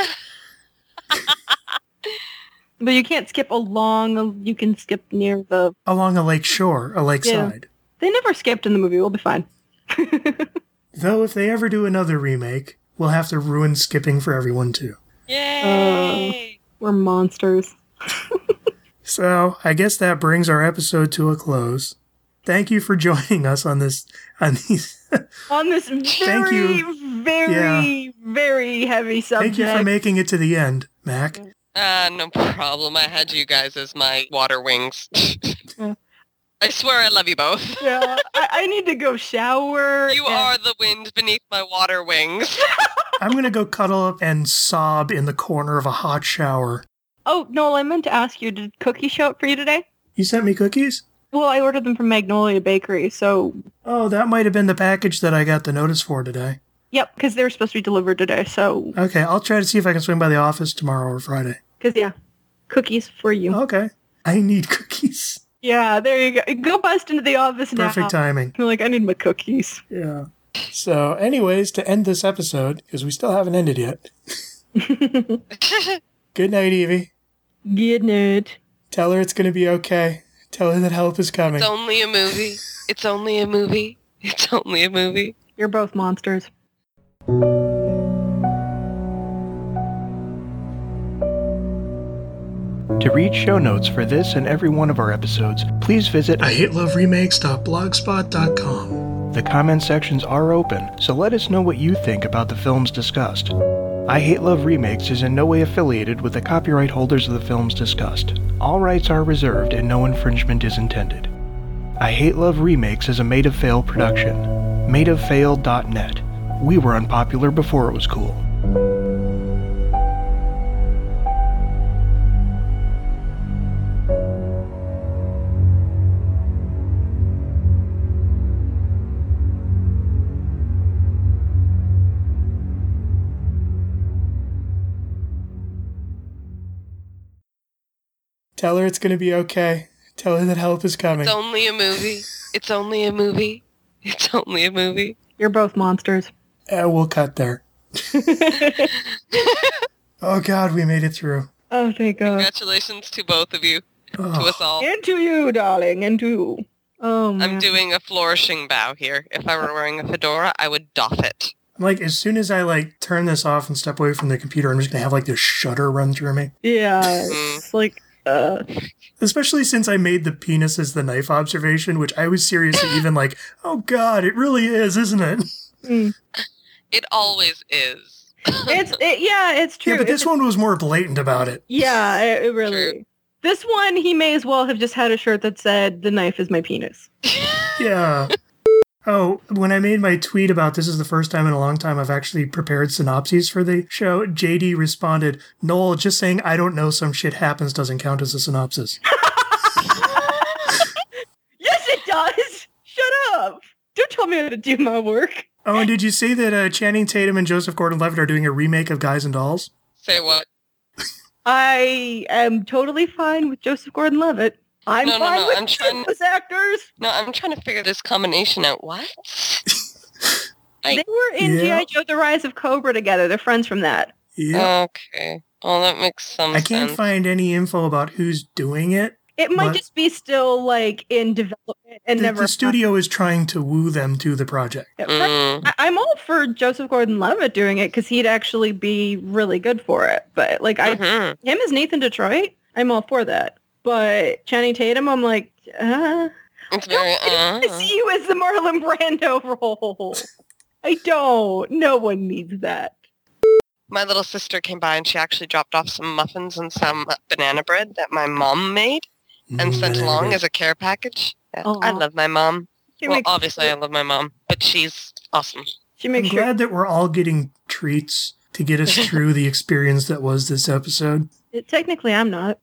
But you can't skip along. You can skip near the. along a lake shore, a lakeside. They never skipped in the movie. We'll be fine. Though if they ever do another remake, we'll have to ruin skipping for everyone too. Yay! Uh, we're monsters. So I guess that brings our episode to a close. Thank you for joining us on this on these on this very, you. very, very heavy subject. Thank you for making it to the end, Mac. Uh, no problem. I had you guys as my water wings. Yeah. I swear I love you both. yeah, I, I need to go shower. You and- are the wind beneath my water wings. I'm gonna go cuddle up and sob in the corner of a hot shower. Oh, Noel, I meant to ask you, did Cookie show up for you today? You sent me cookies? Well, I ordered them from Magnolia Bakery, so Oh, that might have been the package that I got the notice for today. Yep, because they were supposed to be delivered today. So, Okay, I'll try to see if I can swing by the office tomorrow or Friday. because yeah, cookies for you. Okay. I need cookies. Yeah, there you go. Go bust into the office now. Perfect timing. You're like, I need my cookies. Yeah. So, anyways, to end this episode, because we still haven't ended yet. Good night, Evie. Good night. Tell her it's going to be okay. Tell her that help is coming. It's only a movie. It's only a movie. It's only a movie. You're both monsters. To read show notes for this and every one of our episodes, please visit I hate love. The comment sections are open, so let us know what you think about the films discussed. I Hate Love Remakes is in no way affiliated with the copyright holders of the films discussed. All rights are reserved and no infringement is intended. I Hate Love Remakes is a Made of Fail production. Madeoffail.net we were unpopular before it was cool. Tell her it's going to be okay. Tell her that help is coming. It's only a movie. It's only a movie. It's only a movie. You're both monsters. Uh, we'll cut there. Oh God, we made it through. oh, thank God. Congratulations to both of you, to Oh, us all. and to you, darling. Into you. Oh, man. I'm doing a flourishing bow here. If I were wearing a fedora, I would doff it. like as soon as I like turn this off and step away from the computer, I'm just gonna have like this shudder run through me. Yeah. It's like, uh, Especially since I made the penis as the knife observation, which I was seriously even like, oh God, it really is, isn't it? mm. It always is. it's, it, yeah, it's true. Yeah, but this It's- one was more blatant about it. Yeah, it, it really. True. This one, he may as well have just had a shirt that said, the knife is my penis. Yeah. Oh, when I made my tweet about this is the first time in a long time I've actually prepared synopses for the show, JD responded, Noel, just saying I don't know some shit happens doesn't count as a synopsis. Yes, it does! Shut up! Don't tell me how to do my work. Oh, and did you see that uh, Channing Tatum and Joseph Gordon-Levitt are doing a remake of Guys and Dolls? Say what? I am totally fine with Joseph Gordon-Levitt. I'm No, no, fine no, with I'm trying- those actors. No, I'm trying to figure this combination out. What? I- They were in Yeah. G.I. Joe: The Rise of Cobra together. They're friends from that. Yeah. Okay. Oh, that makes some sense. I can't sense. find any info about who's doing it. It might But- just be still like in development and The, never. the studio is trying to woo them to the project. Mm. I- I'm all for Joseph Gordon-Levitt doing it because he'd actually be really good for it. But like I, Mhm. him as Nathan Detroit, I'm all for that. But Channing Tatum, I'm like, uh, It's very. I Uh, see you as the Marlon Brando role. I don't. No one needs that. my little sister came by and she actually dropped off some muffins and some banana bread that my mom made and sent along mm-hmm. as a care package. Yeah, Aw. I love my mom. She well, makes- obviously I love my mom, but she's awesome. she I'm sure. glad that we're all getting treats to get us through the experience that was this episode. Technically, I'm not.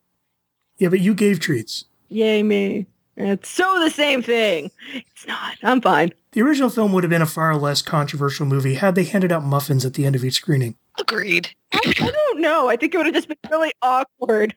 Yeah, but you gave treats. Yay me! It's so the same thing. It's not. I'm fine. The original film would have been a far less controversial movie had they handed out muffins at the end of each screening. Agreed. I don't know. I think it would have just been really awkward.